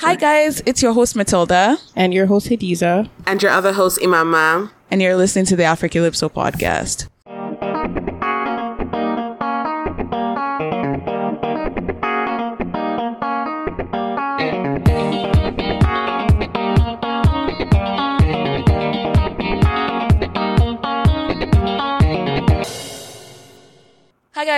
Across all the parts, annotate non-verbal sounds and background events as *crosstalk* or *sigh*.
Hi, guys. It's your host, Matilda. And your host, Hadiza. And your other host, Imama. And you're listening to the Africa Africalypso podcast.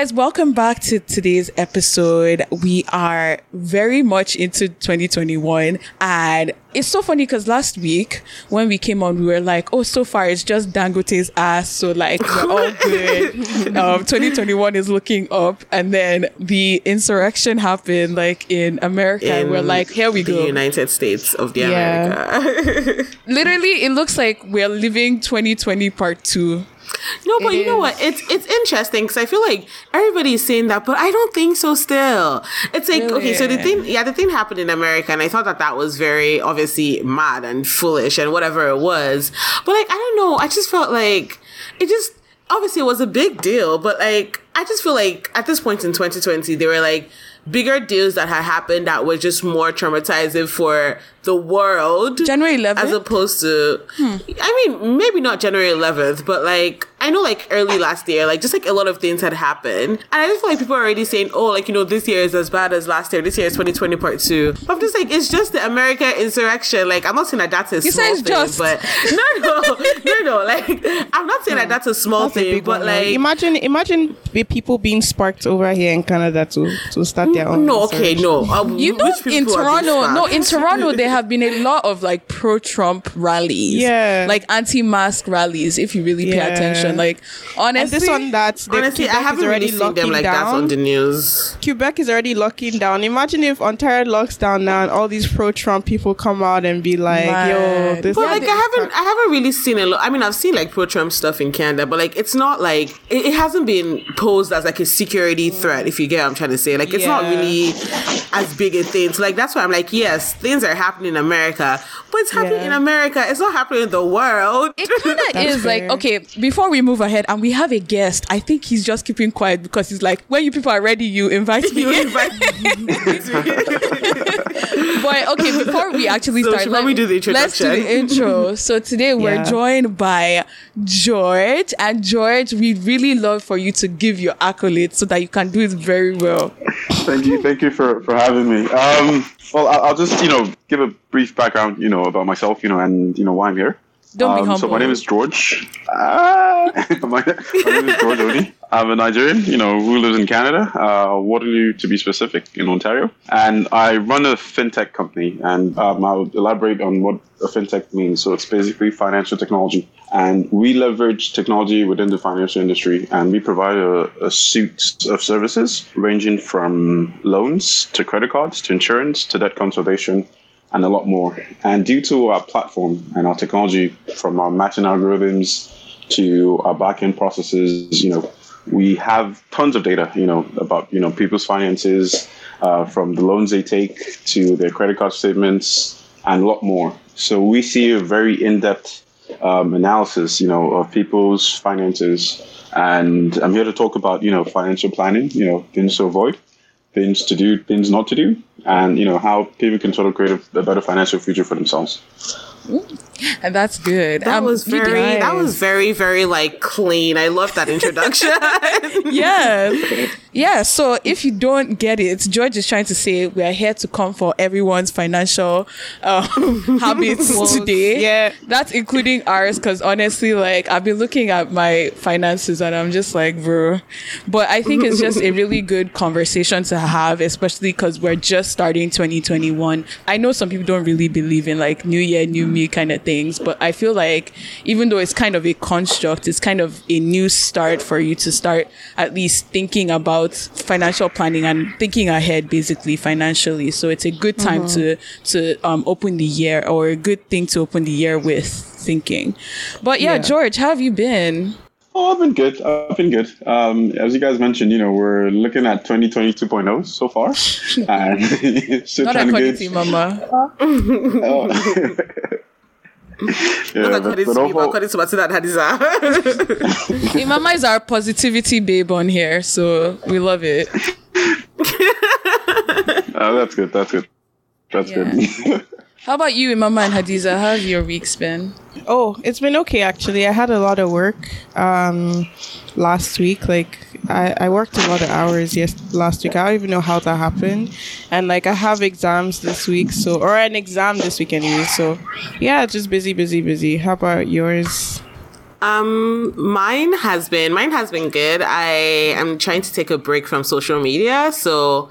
Guys, welcome back to today's episode. We are very much into 2021 and it's so funny because last week when we came on, we were like, oh, so far it's just Dangote's ass. So like we're all *laughs* good. um, 2021 is looking up. And then the insurrection happened like in America. In we're like, here we the go. United States of the Yeah. America. *laughs* Literally, it looks like we're living 2020 part two. No, but It you know is. what? It's it's interesting because I feel like everybody's saying that, but I don't think so. Still, it's like okay. So the thing, yeah, the thing happened in America, and I thought that that was very obviously mad and foolish and whatever it was. But like, I don't know. I just felt like it just obviously it was a big deal, but like I just feel like at this point in 2020, there were like bigger deals that had happened that were just more traumatizing for the world. January 11th? as opposed to I mean maybe not January 11th but like I know like early last year like just like a lot of things had happened. And I just feel like people are already saying oh like you know this year is as bad as last year. This year is 2020 part 2 but I'm just like it's just the American insurrection. Like I'm not saying that that's a You small thing just. but *laughs* no no no no. Like I'm not saying that that's a small That's thing but one, like imagine, imagine people being sparked over here in Canada to to start their own. no okay no. Um, You know, in people are being Toronto, no, in Toronto, there have been a lot of like pro Trump rallies. Yeah. Like anti mask rallies, if you really pay Yeah. attention. Like, And honestly. this one that the honestly Quebec I haven't is already really seen locking them like that down. on the news Quebec is already locking down. Imagine if Ontario locks down now and all these pro-Trump people come out and be like, "Yo, Mad. this." But like I haven't, I haven't really seen a lot. I mean, I've seen like pro Trump stuff in Canada, but like it's not like it, it hasn't been posed as like a security threat. If you get what I'm trying to say, like it's not really as big a thing. So like that's why I'm like, yes, things are happening in America, but it's happening Yeah. in America. It's not happening in the world. it kind of *laughs* That's is like okay. Before we move ahead, and we have a guest, I think he's just keeping quiet because he's like, when you people are ready, you invite *laughs* me. You in." invite- *laughs* but okay, before we actually So start, should let we do the introduction. Let's do the intro. So today we're Yeah. joined by George, and George, we'd really love for you to give your accolades so that you can do it very well. Thank you, thank you for, for having me. Um, well, I'll, just you know give a brief background, you know, about myself, you know, and you know why I'm here. Don't be Um, humble. So *laughs* my name is George. Ah, my, my name is George Oni. I'm a Nigerian, you know, who lives in Canada, uh, Waterloo to be specific, in Ontario. And I run a fintech company, and um, I'll elaborate on what a fintech means. So it's basically financial technology, and we leverage technology within the financial industry, and we provide a, a suite of services ranging from loans to credit cards to insurance to debt consolidation and a lot more. And due to our platform and our technology, from our matching algorithms to our backend processes, you know, we have tons of data, you know, about you know people's finances, uh, from the loans they take to their credit card statements, and a lot more. So we see a very in-depth um, analysis, you know, of people's finances. And I'm here to talk about, you know, financial planning, you know, things to avoid things to do, things not to do, and you know how people can sort of create a, a better financial future for themselves. *laughs* And that's good. That Um, was very, that was very, very like clean. I love that introduction. *laughs* yes. Yeah. So if you don't get it, George is trying to say we are here to come for everyone's financial um, *laughs* habits Woes. today. Yeah. That's including ours because honestly, like I've been looking at my finances and I'm just like, bro. But I think it's just a really good conversation to have, especially because we're just starting 2021. I know some people don't really believe in like new year, new me kind of things, but I feel like even though it's kind of a construct, it's kind of a new start for you to start at least thinking about financial planning and thinking ahead basically financially. So it's a good time to to um, open the year or a good thing to open the year with thinking. But yeah, Yeah. George, how have you been? Oh, I've been good. I've been good. Um, as you guys mentioned, you know, we're looking at 2020 2.0 so far, *laughs* and *laughs* still Not trying to according get. Mama. *laughs* Oh. Yeah, Not but, according but to me, but to Matilda and Hadiza. *laughs* Mama is our positivity babe on here, so we love it. uh, *laughs* that's good. That's good. That's Yeah. good. *laughs* How about you, Mama and Hadiza? How's your week's been? Oh, it's been okay actually. I had a lot of work um last week. Like I, I worked a lot of hours yes last week. I don't even know how that happened. And like I have exams this week, so or an exam this week anyway. So yeah, just busy, busy, busy. How about yours? Um, mine has been mine has been good. I am trying to take a break from social media, so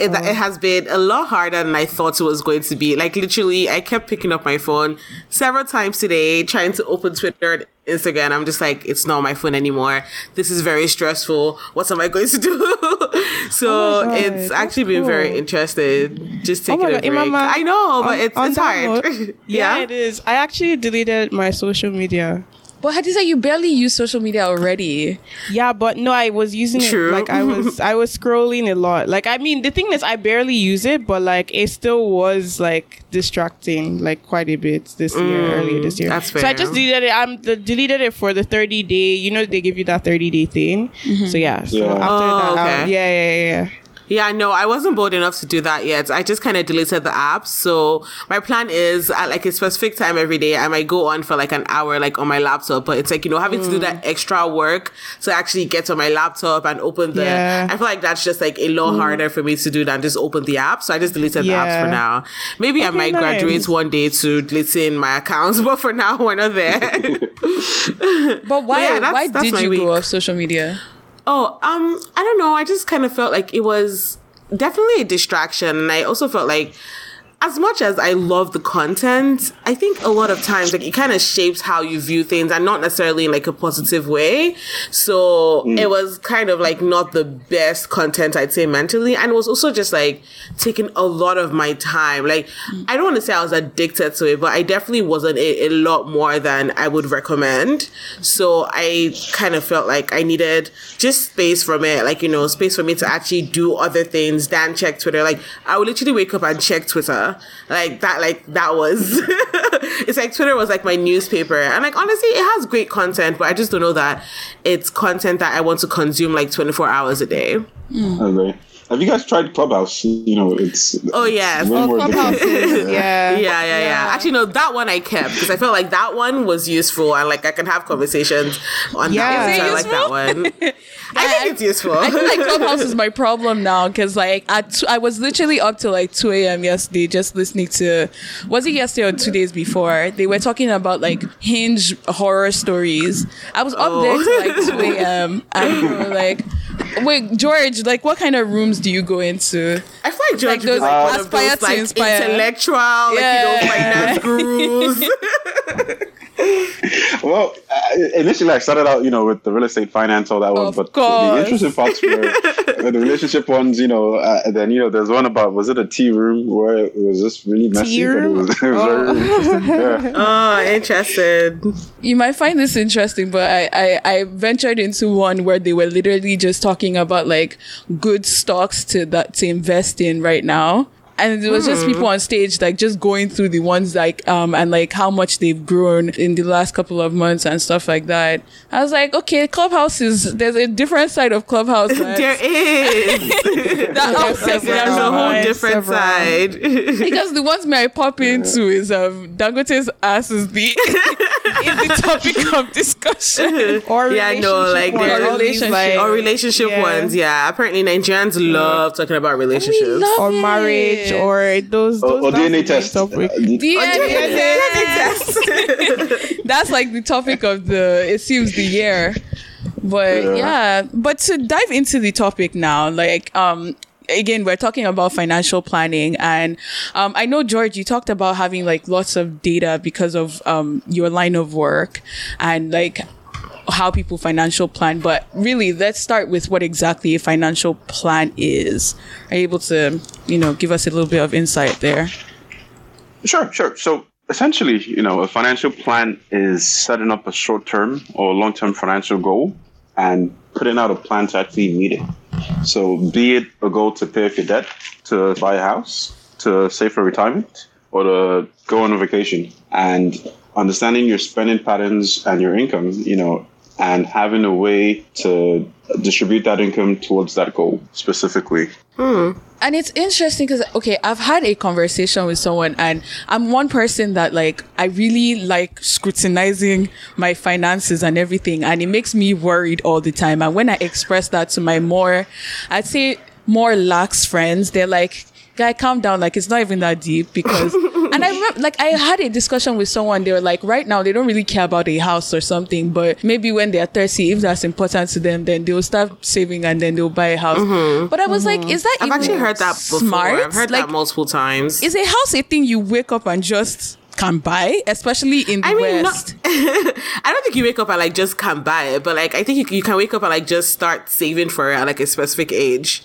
it, uh-huh. it has been a lot harder than I thought it was going to be. Like literally, I kept picking up my phone several times today, trying to open Twitter and Instagram. I'm just like, it's not my phone anymore. This is very stressful. What am I going to do? *laughs* so Oh God, it's actually been very cool. interested. Just Oh taking my a God, break. Imama, I know, but on- it's on it's hard. note- *laughs* yeah, it is. I actually deleted my social media. But Hadiza, you said you barely use social media already. Yeah, but no, I was using True. it like I was *laughs* I was scrolling a lot. Like I mean, the thing is I barely use it, but like it still was like distracting like quite a bit this year, earlier this year. Mm, that's So I just deleted it. I'm the, deleted it for the 30 day. You know they give you that 30 day thing. So yeah. So Yeah. after Oh, that, I- okay. yeah, yeah, yeah, yeah. Yeah, no, I wasn't bold enough to do that yet. I just kind of deleted the app. So my plan is at like a specific time every day, I might go on for like an hour, like on my laptop. But it's like, you know, having to do that mm. extra work to actually get on my laptop and open the, Yeah. I feel like that's just like a lot mm. harder for me to do than just open the app. So I just deleted the apps for now. Maybe I Okay, might nice. graduate one day to deleting my accounts, *laughs* but for now we're not there. But *laughs* why? yeah, that's- why that's did you week. go off social media? Oh, um, I don't know. I just kind of felt like it was definitely a distraction. And I also felt like as much as I love the content, I think a lot of times like it kind of shapes how you view things and not necessarily in like a positive way. So mm. it was kind of like not the best content I'd say mentally. And it was also just like taking a lot of my time. Like mm. I don't want to say I was addicted to it, but I definitely wasn't a, a lot more than I would recommend. So I kind of felt like I needed just space from it, like, you know, space for me to actually do other things than check Twitter. Like I would literally wake up and check Twitter. Like that, like that was, *laughs* it's like Twitter was like my newspaper. And like, honestly, it has great content, but I just don't know that it's content that I want to consume like 24 hours a day. Hmm. Okay. Have you guys tried Clubhouse? You know, it's Oh, yes. Oh, Clubhouse addictive. *laughs* is, yeah. Yeah, yeah, yeah. Actually, no, that one I kept because I felt like that one was useful and like I can have conversations on Yeah. that. Is one, it so I like that one. *laughs* I think it's useful. I feel like Clubhouse is my *laughs* problem now because like at t- I was literally up till like 2 a.m. yesterday just listening to was it yesterday or two days before they were talking about like hinge horror stories. I was up there till like 2 a.m. and we were like, wait George, like what kind of rooms do you go into? I feel like George Like those like one of aspire those like inspire. intellectual, like you know, Yeah. finance *laughs* gurus. *laughs* *laughs* Well, uh, initially I started out, you know, with the real estate finance, all that one. Of But course. the interesting parts were, were *laughs* the relationship ones, you know. Uh, and then you know, there's one about was it a tea room where it was just really messy, Tea but it was, *laughs* it was very interesting. Yeah. oh, interested. You might find this interesting, but I, I, I ventured into one where they were literally just talking about like good stocks to that to invest in right now. And it was just people on stage like just going through the ones like um and like how much they've grown in the last couple of months and stuff like that. I was like, okay, Clubhouse is there's a different side of Clubhouse. there is. *laughs* That, is. that outside There's a whole different several. side. *laughs* because the ones me I pop into is um Dangote's ass is the *laughs* is the topic of discussion. Or Yeah, no, like, relationship ones, they're- all these, relationship- like, or relationship yeah. ones, yeah. Apparently, Nigerians love talking about relationships. love or marriage or those, Or, those or that's DNA the test. Uh, topic. the- DNA. That's like the topic of the it seems the year. But Yeah. yeah, but to dive into the topic now, like um again we're talking about financial planning and um I know George you talked about having like lots of data because of um your line of work and like how people financial plan but really let's start with what exactly a financial plan is are you able to you know give us a little bit of insight there Sure, sure. So essentially, you know, a financial plan is setting up a short term or long term financial goal and putting out a plan to actually meet it. So be it a goal to pay off your debt, to buy a house, to save for retirement, or to go on a vacation. And understanding your spending patterns and your income, you know, and having a way to distribute that income towards that goal specifically. Hmm. And it's interesting because okay, I've had a conversation with someone, and I'm one person that like I really like scrutinizing my finances and everything, and it makes me worried all the time. And when I express that to my more, I'd say more lax friends, they're like, "Guy, calm down. Like it's not even that deep." Because, *laughs* and I remember, like I had a discussion with someone. They were like, right now they don't really care about a house or something, but maybe when they're thirty, if that's important to them, then they'll start saving and then they'll buy a house. Mm-hmm. But I was like, mm-hmm. is that I've even actually heard that before. smart? I've heard like, that multiple times. is a house a thing you wake up and just can buy, especially in the I mean, not, *laughs* I don't think you wake up and like just can buy it, but like I think you, you can wake up and like just start saving for it at like a specific age.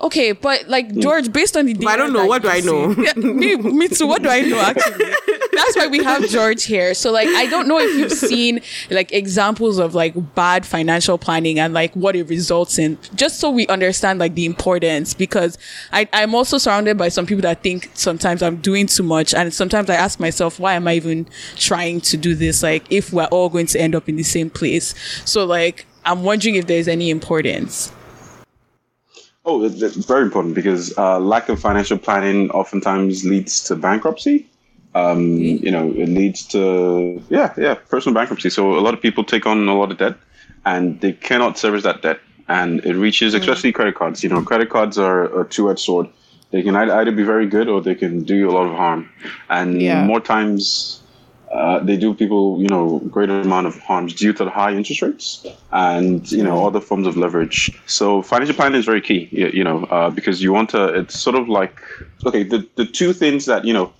Okay, but like hmm. George, based on the data I don't know. What do I know? see- Yeah, me, me too. What do I know? Actually, that's why we have George here. So like, I don't know if you've seen like examples of like bad financial planning and like what it results in, just so we understand like the importance. Because I I'm also surrounded by some people that think sometimes I'm doing too much, and sometimes I ask myself, why am I even trying to do this? Like, if we're all going to end up in the same place, so like. I'm wondering if there's any importance. Oh, it's very important because uh, lack of financial planning oftentimes leads to bankruptcy. Um, you know, it leads to yeah, yeah, personal bankruptcy. So a lot of people take on a lot of debt, and they cannot service that debt, and it reaches, especially credit cards. You know, credit cards are a two-edged sword. They can either either be very good or they can do you a lot of harm, and Yeah. more times uh, they do people, you know, greater amount of harms due to the high interest rates and you know other forms of leverage. So financial planning is very key, you, you know, uh, because you want to. It's sort of like okay, the the two things that you know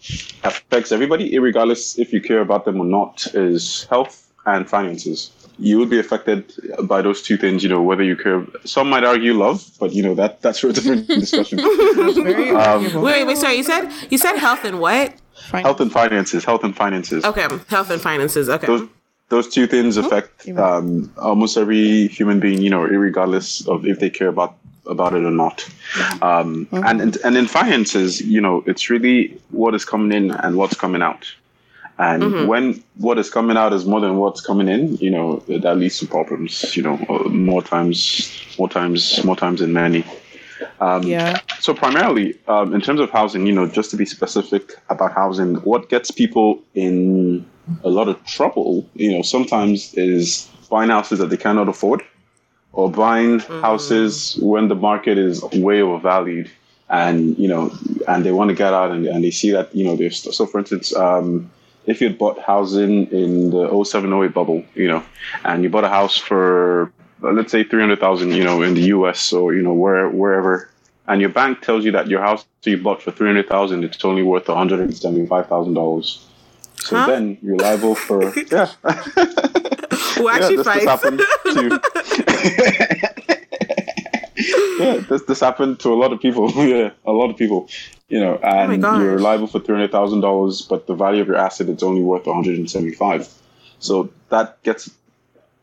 affects everybody, regardless if you care about them or not, is health and finances. You would be affected by those two things, you know, whether you care. Some might argue love, but you know that that's for a different *laughs* discussion. Um. Wait, wait, wait. Sorry, you said you said health and what? Fine. health and finances, health and finances. Okay, health and finances. Okay. those those two things affect um, almost every human being, you know, regardless of if they care about about it or not. Um, and, and and in finances, you know, it's really what is coming in and what's coming out. And when what is coming out is more than what's coming in, you know, that leads to problems. You know, uh, more times, more times, more times than many. Yeah. So primarily, um, in terms of housing, you know, just to be specific about housing, what gets people in a lot of trouble, you know, sometimes is buying houses that they cannot afford, or buying houses when the market is way overvalued, and you know, and they want to get out, and, and they see that you know, there's so for instance. Um, if you had bought housing in the 07, 08 bubble, you know, and you bought a house for Uh, let's say 300,000, you know, in the US or, you know, where, wherever, and your bank tells you that your house that you bought for 300,000, it's only worth $175,000. So Huh? then you're liable for, *laughs* yeah. We'll yeah, actually this, this happened to, *laughs* yeah, this, this happened to a lot of people. *laughs* yeah, a lot of people, you know, oh and gosh. you're liable for $300,000, but the value of your asset, it's only worth 175. So that gets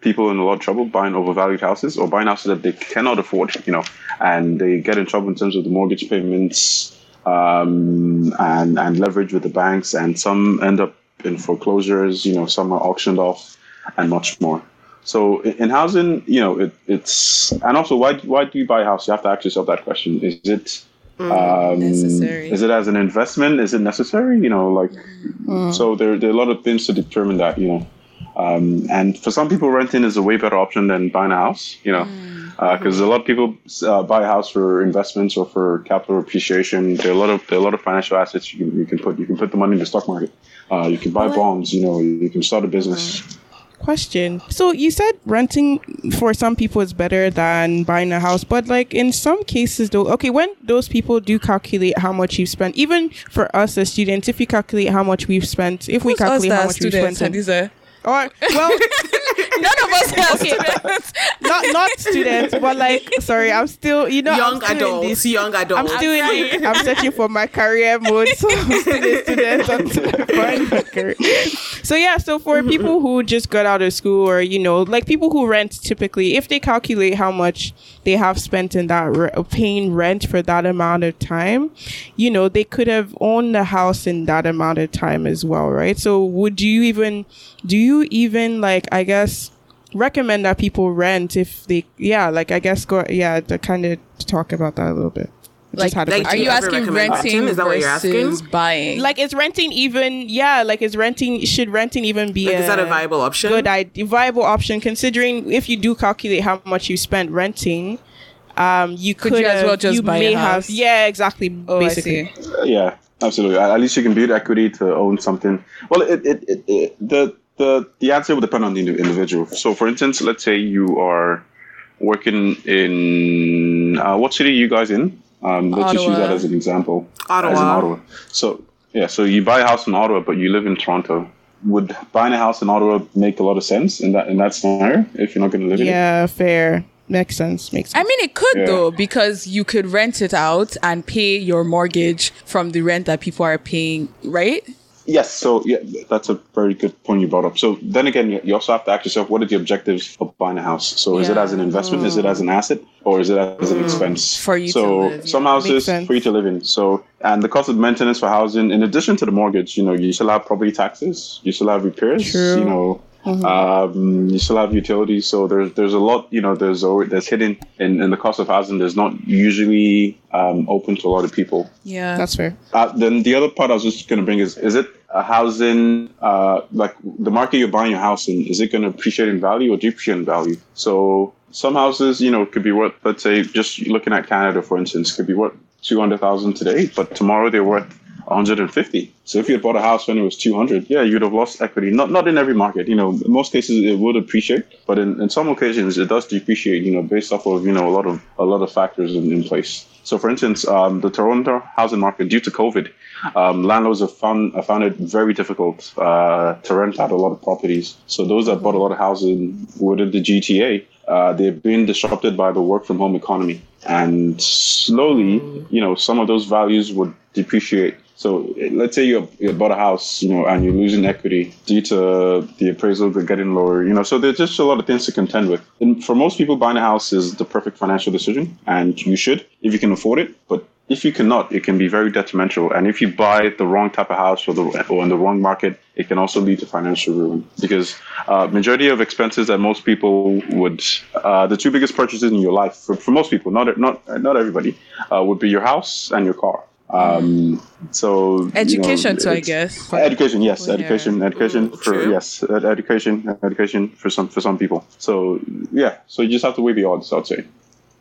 people in a lot of trouble buying overvalued houses or buying houses that they cannot afford, you know, and they get in trouble in terms of the mortgage payments um, and and leverage with the banks, and some end up in foreclosures, you know, some are auctioned off, and much more. So in, in housing, you know, it, it's and also why why do you buy a house? You have to ask yourself that question: Is it um, Necessary. Is it as an investment? Is it necessary? You know, like so there, there are a lot of things to determine that. You know, um, and for some people, renting is a way better option than buying a house. You know, because a lot of people uh, buy a house for investments or for capital appreciation. There are a lot of there are a lot of financial assets you can you can put you can put the money in the stock market. Uh, you can buy bonds. You know, you can start a business. Question. So you said renting for some people is better than buying a house, but like in some cases though, okay, when those people do calculate how much you've spent, even for us as students, if you calculate how much we've spent, if we Who's us calculate how are much we've students spent, and these are or well, *laughs* none of us are students. Not not students, but like sorry, I'm still you know young I'm still in adults, this- young I'm still in the, I'm searching for my career mode, so I'm still a student *laughs* until I find my career. So yeah, so for mm-hmm. people who just got out of school, or you know, like people who rent, typically, if they calculate how much they have spent in that re- paying rent for that amount of time, you know, they could have owned the house in that amount of time as well, right? So would you even, do you even like, I guess, recommend that people rent if they yeah like I guess go yeah to kind of talk about that a little bit. Like, Just had like, quick- are you you asking renting renting? Is that what you're asking? buying? like is renting even yeah like is renting should renting even be Like, a, is that a viable option? good idea viable option considering if you do calculate how much you spent renting um you could, you as well just you buy a may house? have yeah exactly oh, basically I see. Yeah, absolutely. At at least you can build equity to own something. Well, it, it, it, it the the the answer will depend on the individual. So, for instance, let's say you are working in uh, what city are you guys in? Um, let's just use that as an example. As in Ottawa. Ottawa. So yeah, so you buy a house in Ottawa, but you live in Toronto. Would buying a house in Ottawa make a lot of sense in that in that scenario if you're not going to live in it? yeah fair makes sense makes sense I mean, it could Yeah. though because you could rent it out and pay your mortgage from the rent that people are paying, right? Yes, so yeah, that's a very good point you brought up. So then again, you also have to ask yourself, what are the objectives of buying a house? So is it as an investment? Is it as an asset? Or is it as an mm. expense? For you to so live, some yeah. houses for you to live in. So and the cost of maintenance for housing, in addition to the mortgage, you know, you still have property taxes, you still have repairs, True. you know, um, you still have utilities. So there's there's a lot, you know, there's always, there's hidden in, in the cost of housing. There's not usually um, open to a lot of people. Yeah. that's fair Uh, then the other part I was just going to bring is: is it a housing uh, like the market you're buying your house in? Is it going to appreciate in value or depreciate in value? So some houses, you know, could be worth, let's say, just looking at Canada, for instance, could be worth two hundred thousand today, but tomorrow they're worth 150. So if you had bought a house when it was 200, yeah, you'd have lost equity. Not not in every market, you know. In most cases, it would appreciate, but in, in some occasions, it does depreciate. You know, based off of you know a lot of a lot of factors in, in place. So, for instance, um, the Toronto housing market, due to COVID, um, landlords have found have found it very difficult uh, to rent out a lot of properties. So, those that bought a lot of housing within the GTA, uh, they've been disrupted by the work from home economy, and slowly, you know, some of those values would depreciate. So let's say you, you bought a house, you know, and you're losing equity due to the appraisal getting lower, you know. So there's just a lot of things to contend with. And for most people, buying a house is the perfect financial decision, and you should if you can afford it. But if you cannot, it can be very detrimental. And if you buy the wrong type of house or the or in the wrong market, it can also lead to financial ruin because uh, majority of expenses that most people would uh, the two biggest purchases in your life for, for most people, not not not everybody, uh, would be your house and your car. Um, so you know, Education too, I guess. Education, yes, people here. education, education Mm, for true. yes, education, education for some for some people. So yeah, so you just have to weigh the odds. I'd say.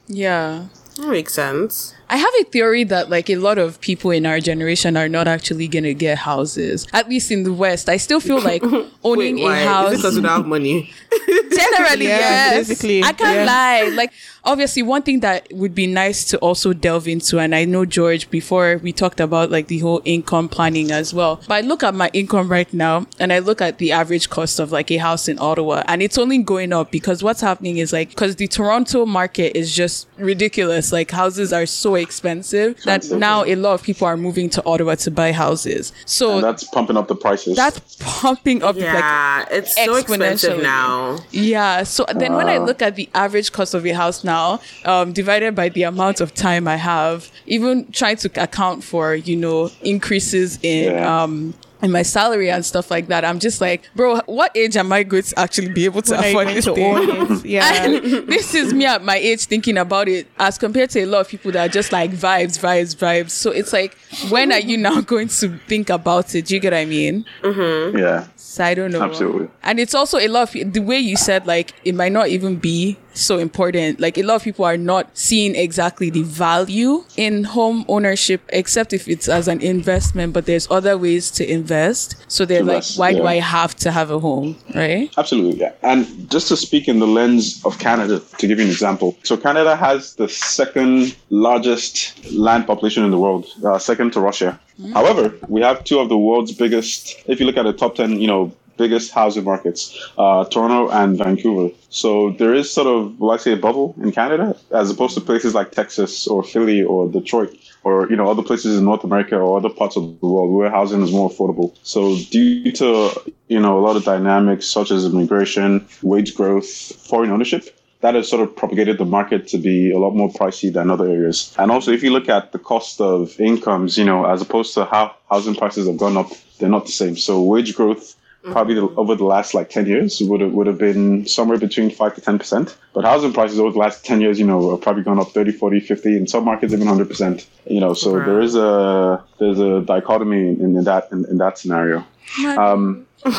Yeah. That makes sense. I have a theory that like a lot of people in our generation are not actually gonna get houses. At least in the West. I still feel like *laughs* owning Wait, a house because we don't have money? *laughs* *laughs* Generally, Yeah, yes. basically, I can't yeah. lie. Like, obviously, one thing that would be nice to also delve into, and I know George before we talked about like the whole income planning as well. But I look at my income right now, and I look at the average cost of like a house in Ottawa, and it's only going up because what's happening is like because the Toronto market is just ridiculous. Like houses are so expensive that now a lot of people are moving to Ottawa to buy houses. So And that's pumping up the prices. that's pumping up like Yeah, it's so expensive now. yeah. So then when I look at the average cost of a house now, um, divided by the amount of time I have, even trying to account for, you know, increases in, Yeah. um, in my salary and stuff like that, I'm just like, bro, what age am I going to actually be able to When afford this to thing? Yeah. *laughs* And this is me at my age thinking about it as compared to a lot of people that are just like vibes, vibes, vibes. So it's like, when are you now *laughs* going to think about it? Do you get what I mean? Mm-hmm. yeah. So I don't know. Absolutely. And it's also a lot of the way you said like it might not even be so important. Like a lot of people are not seeing exactly the value in home ownership, except if it's as an investment. But there's other ways to invest. So they're like, Invest, why do. I have to have a home, right? Absolutely, yeah. And just to speak in the lens of Canada, to give you an example. So Canada has the second largest land population in the world, uh, second to Russia. However, we have two of the world's biggest, if you look at the top 10, you know, biggest housing markets, uh, Toronto and Vancouver. So there is sort of, well, I say a bubble in Canada, as opposed to places like Texas or Philly or Detroit or, you know, other places in North America or other parts of the world where housing is more affordable. So due to, you know, a lot of dynamics such as immigration, wage growth, foreign ownership, that has sort of propagated the market to be a lot more pricey than other areas. And also, if you look at the cost of incomes, you know, as opposed to how housing prices have gone up, they're not the same. So wage growth probably the, over the last like 10 years would have, would have been somewhere between 5 to 10%. But housing prices over the last 10 years, you know, have probably gone up 30, 40, 50, in some markets even 100%. You know, so Wow. there is a there's a dichotomy in, in that in, in that scenario. Um, *laughs* They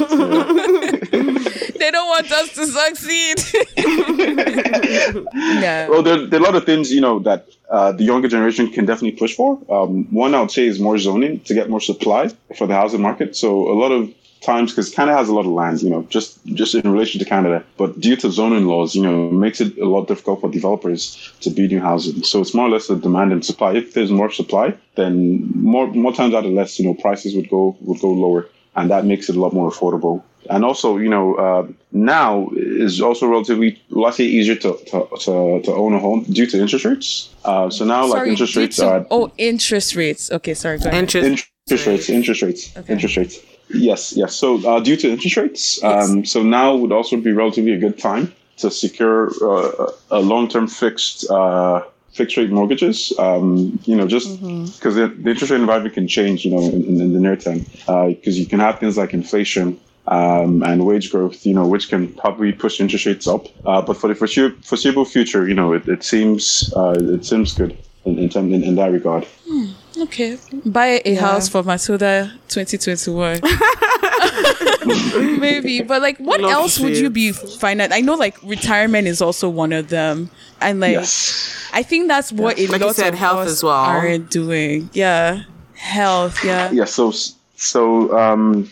don't want us to succeed. *laughs* yeah. Well, there, there are a lot of things, you know, that uh, the younger generation can definitely push for. Um, one I would say is more zoning to get more supply for the housing market. So a lot of times, because Canada has a lot of land, you know, just just in relation to Canada, but due to zoning laws, you know, makes it a lot difficult for developers to build new housing. So it's more or less a demand and supply. If there's more supply, then more more times out of less, you know, prices would go would go lower, and that makes it a lot more affordable. And also, you know, uh, now is also relatively, let's say, easier to, to, to, to own a home due to interest rates. Uh, so now, like Sorry, interest rates to- are oh, interest rates. Okay, sorry. Go ahead. Interest. interest rates, interest rates, Okay. interest rates. Yes, yes. So uh, due to interest rates, um, so now would also be relatively a good time to secure uh, a long-term fixed uh, fixed rate mortgages. Um, you know, just because the, the interest rate environment can change. You know, in, in, the near term, because you can have things like inflation. Um, and wage growth, you know, which can probably push interest rates up. Uh, but for the foreseeable future, you know, it, it seems uh, it seems good in in, term, in in that regard. Okay. Buy a house for Matilda 2021. *laughs* *laughs* Maybe. But like what Love else would you be finan I know like retirement is also one of them. And like Yes. I think that's what a Like you lot said, of health us as well. aren't doing. Yeah. Health, yeah. yeah so so um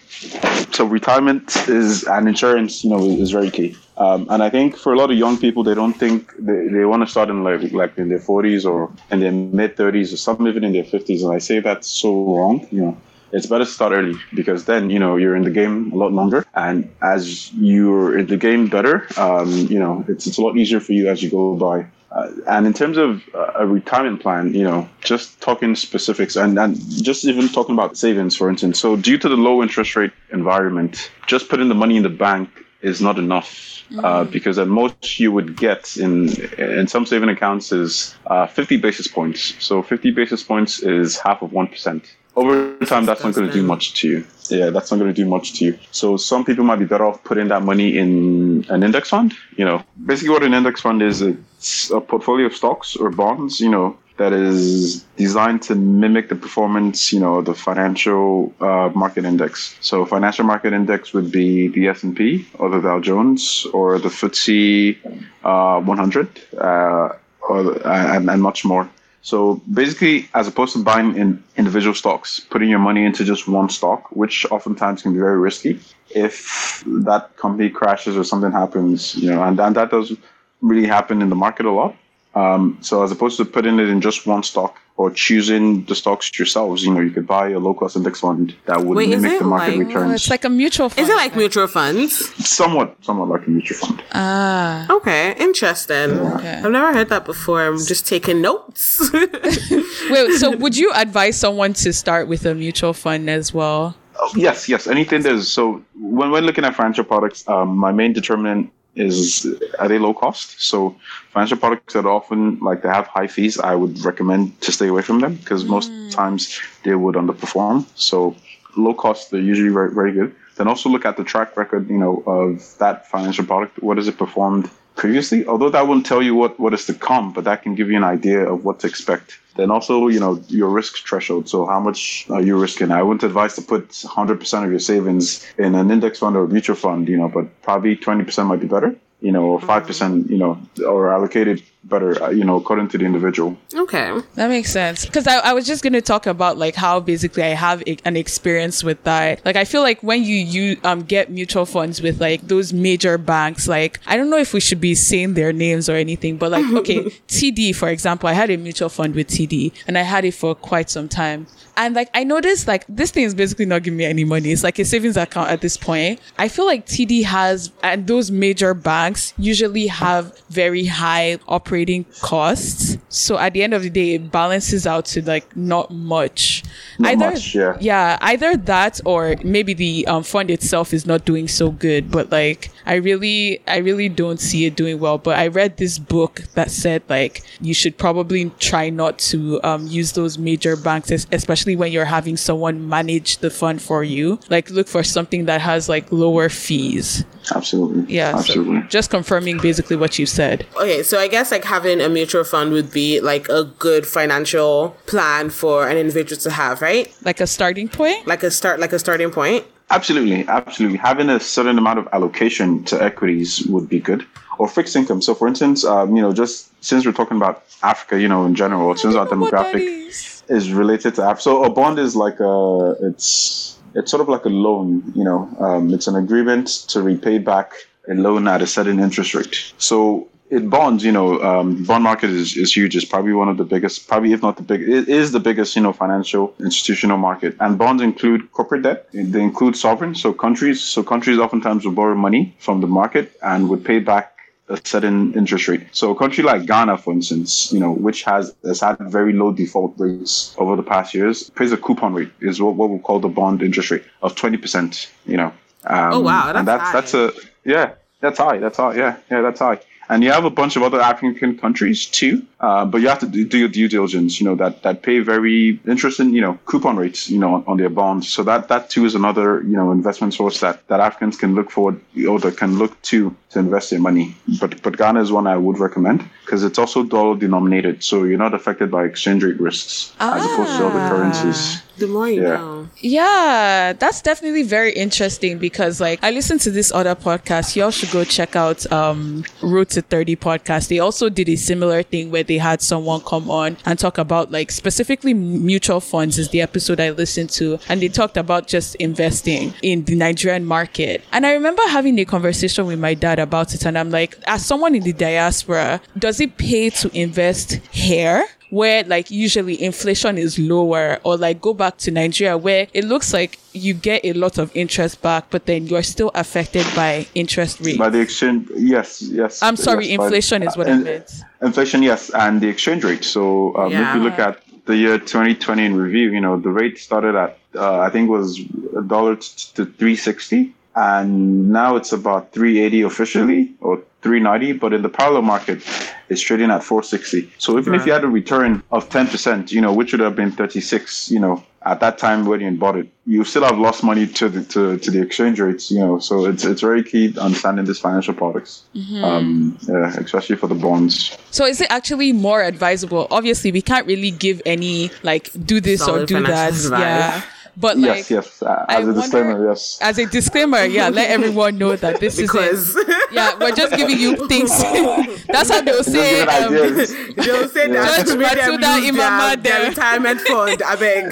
so retirement is and insurance you know is very key. Um, and i think for a lot of young people they don't think they, they want to start in like like in their 40s or in their mid 30s or some even in their 50s and i say that's so wrong you know. It's better to start early because then you know you're in the game a lot longer. And as you're in the game better um, you know it's, it's a lot easier for you as you go by uh, and in terms of uh, a retirement plan, you know, just talking specifics and, and just even talking about savings, for instance. So, due to the low interest rate environment, just putting the money in the bank is not enough uh, because at most you would get in in some saving accounts is uh, 50 basis points. So, 50 basis points is half of one percent. Over time, that's not going to do much to you. Yeah, that's not going to do much to you. So some people might be better off putting that money in an index fund. You know, basically what an index fund is, it's a portfolio of stocks or bonds. You know, that is designed to mimic the performance. You know, the financial uh, market index. So financial market index would be the S and P or the Dow Jones or the FTSE uh, 100 uh, or and, and much more. So basically, as opposed to buying in individual stocks, putting your money into just one stock, which oftentimes can be very risky, if that company crashes or something happens, you know, and, and that does really happen in the market a lot. Um, so as opposed to putting it in just one stock or choosing the stocks yourselves, you know, you could buy a low cost index fund that would Wait, is mimic it the market like- Oh, returns. it's like a mutual fund. Is it like mutual funds? somewhat, somewhat like a mutual fund. Ah. Okay, interesting. Okay. I've never heard that before. I'm just taking notes. *laughs* Wait, so would you advise someone to start with a mutual fund as well? Oh, yes, yes. Anything there's so when we're looking at financial products, um, my main determinant is are they low cost? So financial products that often like they have high fees, I would recommend to stay away from them because most hmm. times they would underperform. So low cost, they're usually very very good. Then also look at the track record, you know, of that financial product. What has it performed previously? Although that won't tell you what what is to come, but that can give you an idea of what to expect. Then also, you know, your risk threshold. So how much are you risking? I wouldn't advise to put 100% of your savings in an index fund or a mutual fund, you know, but probably 20% might be better, you know, or 5%, you know, or allocated better, uh, you know, according to the individual. okay. That makes sense. Because I, I was just going to talk about like how basically I have a, an experience with that. Like I feel like when you you um get mutual funds with like those major banks, like I don't know if we should be saying their names or anything, but like okay, *laughs* TD for example, I had a mutual fund with TD and I had it for quite some time. And like I noticed like this thing is basically not giving me any money. It's like a savings account at this point. I feel like TD has and those major banks usually have very high operating operating costs. So at the end of the day, it balances out to like not much. Not either, much, yeah. either that or maybe the um, fund itself is not doing so good. But like, I really, I really don't see it doing well. But I read this book that said like you should probably try not to um, use those major banks, especially when you're having someone manage the fund for you. Like, look for something that has like lower fees. Absolutely. Yeah. so Absolutely. just confirming basically what you said. Okay, so I guess like having a mutual fund would be like a good financial plan for an individual to have, right? Like a starting point. Like a start, like a starting point. Absolutely, absolutely. Having a certain amount of allocation to equities would be good, or fixed income. So, for instance, um, you know, just since we're talking about Africa, you know, in general, since our demographic is. is related to Africa, so a bond is like a, it's it's sort of like a loan. You know, um, it's an agreement to repay back a loan at a certain interest rate. So. it bonds, you know, um, bond market is, is huge. It's probably one of the biggest, probably if not the big, it is the biggest, you know, financial institutional market. And bonds include corporate debt. They include sovereigns, so countries. So countries oftentimes will borrow money from the market and would pay back a certain interest rate. So a country like Ghana, for instance, you know, which has has had very low default rates over the past years, pays a coupon rate is what, what we call the bond interest rate of twenty percent. You know. Um, Oh, wow, and that's that's that's a yeah, that's high. That's high. Yeah, yeah, that's high. And you have a bunch of other African countries too, uh, but you have to do, do your due diligence. You know that that pay very interesting, you know, coupon rates, you know, on, on their bonds. So that that too is another, you know, investment source that that Africans can look forward or that can look to to invest their money. But but Ghana is one I would recommend because it's also dollar denominated, so you're not affected by exchange rate risks as opposed to other Ah. currencies. The more you Yeah. know. Yeah, that's definitely very interesting because like I listened to this other podcast. Y'all should go check out um Road to 30 podcast. They also did a similar thing where they had someone come on and talk about like specifically mutual funds is the episode I listened to and they talked about just investing in the Nigerian market. And I remember having a conversation with my dad about it and I'm like as someone in the diaspora, does it pay to invest here? Where like usually inflation is lower or like go back to Nigeria where it looks like you get a lot of interest back but then you're still affected by interest rates. By the exchange, yes, yes. I'm sorry, yes, by- inflation is what I meant. Inflation, yes, and the exchange rate. So um, if you look at the year 2020 in review, you know the rate started at uh, I think was a dollar to 360, and now it's about 380 officially or 390. But in the parallel market, it's trading at 460. So even if you had a return of 10%, you know, which would have been 36, you know, at that time when you bought it, you still have lost money to the to, to the exchange rates, you know. So it's it's very key understanding these financial products, Mm-hmm. um, yeah, especially for the bonds. So is it actually more advisable? Obviously we can't really give any like do this or do that. advice. Yeah. But like yes, yes. Uh, I as a disclaimer, wonder- yes. as a disclaimer, yeah, let *laughs* everyone know that this Because is *laughs* yeah, we're just giving you things. *laughs* That's how they'll say. giving Um, ideas. they'll say that Judge to make them Matilda use Imama their, their retirement fund. I beg.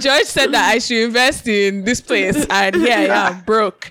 George said that I should invest in this place, and here I am broke.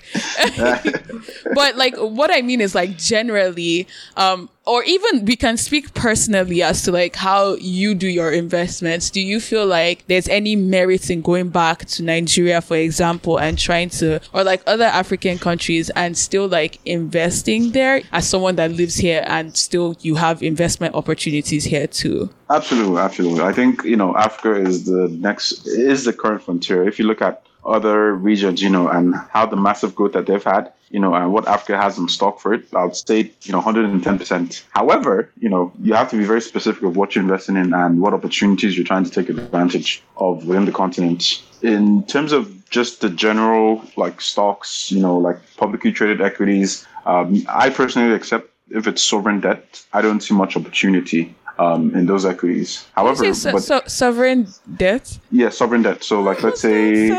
but like, what I mean is like generally, um, or even we can speak personally as to like how you do your investments. Do you feel like there's any merit in going back to Nigeria, for example, and trying to, or like other African countries, and still like investing there as someone that lives here, and still you have investment opportunities here too? Absolutely, absolutely. I think you know Africa is the next is the current frontier. If you look at other regions, you know, and how the massive growth that they've had, you know, and what Africa has in stock for it, I'd say you know 110%. However, you know, you have to be very specific of what you're investing in and what opportunities you're trying to take advantage of within the continent. In terms of just the general like stocks, you know, like publicly traded equities, um, I personally accept if it's sovereign debt, I don't see much opportunity um, in those equities. However, so, but so, sovereign debt. yeah, sovereign debt. So like let's say,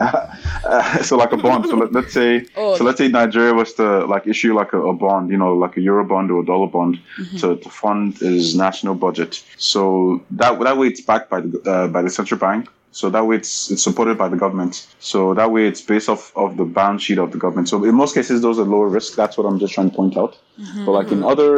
uh, *laughs* so like a bond. So let, let's say, *laughs* Oh. so let's say Nigeria was to like issue like a, a bond, you know, like a euro bond or a dollar bond Mm-hmm. to, to fund his national budget. So that that way it's backed by the uh, by the central bank. So that way it's it's supported by the government. So that way it's based off of the balance sheet of the government. So in most cases those are lower risk. That's what I'm just trying to point out. But like in other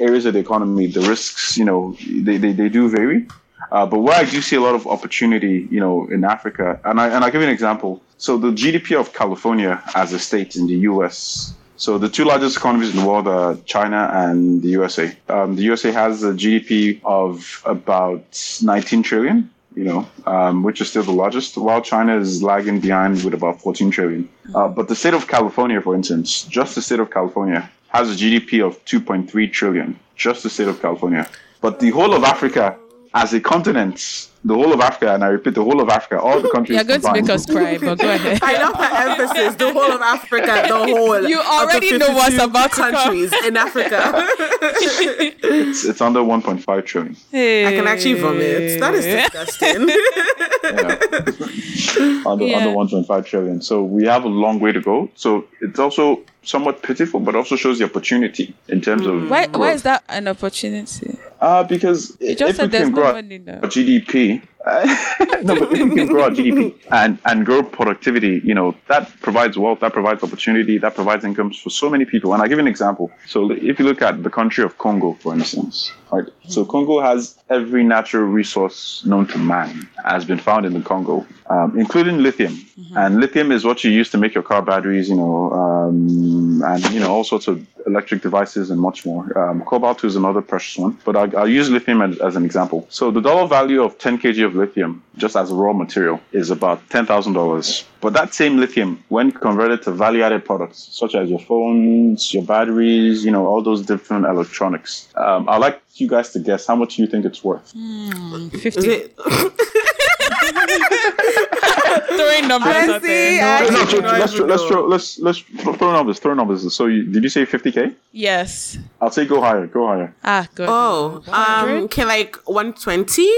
areas of the economy, the risks, you know, they, they, they do vary. Uh, but where I do see a lot of opportunity, you know, in Africa, and I and I'll give you an example. So the GDP of California as a state in the U.S. So the two largest economies in the world are China and the USA. Um, the USA has a GDP of about 19 trillion, you know, um, which is still the largest, while China is lagging behind with about 14 trillion. Uh, but the state of California, for instance, just the state of California has a GDP of 2.3 trillion, just the state of California. But the whole of Africa as a continent, the whole of Africa, and I repeat, the whole of Africa, all the countries. You're going to combined, make us cry, but go ahead. I love the emphasis. The whole of Africa, the whole. *laughs* You of the already know what's 52 about to come. countries in Africa. It's, it's under 1.5 trillion. I can actually vomit. That is disgusting. *laughs* Yeah. under, Yeah. under 1.5 trillion. So we have a long way to go. So it's also somewhat pitiful, but also shows the opportunity in terms of Why, why is that an opportunity? Uh, because You if just we said there's can no grow money now. our GDP, no, but if we can grow our *laughs* GDP and, and grow productivity, you know, that provides wealth, that provides opportunity, that provides incomes for so many people. And I'll give you an example. So if you look at the country of Congo, for instance, right? So Congo has every natural resource known to man has been found in the Congo, um, including lithium. And lithium is what you use to make your car batteries, you know, um, and, you know, all sorts of electric devices and much more. Um, cobalt is another precious one, but I'll, I'll use lithium as, as an example. So the dollar value of 10 kg of lithium, just as a raw material, is about $10,000. But that same lithium, when converted to value-added products, such as your phones, your batteries, you know, all those different electronics, um, I'd like you guys to guess how much you think it's worth. 50. *laughs* Is it? Throwing numbers out Honestly, there. I- No, I tr- don't let's, tr- let's, throw, let's, let's throw numbers, throw numbers. So you, did you say 50K? Yes. I'll say go higher, go higher. Ah, good. Oh, um, can like 120? *laughs*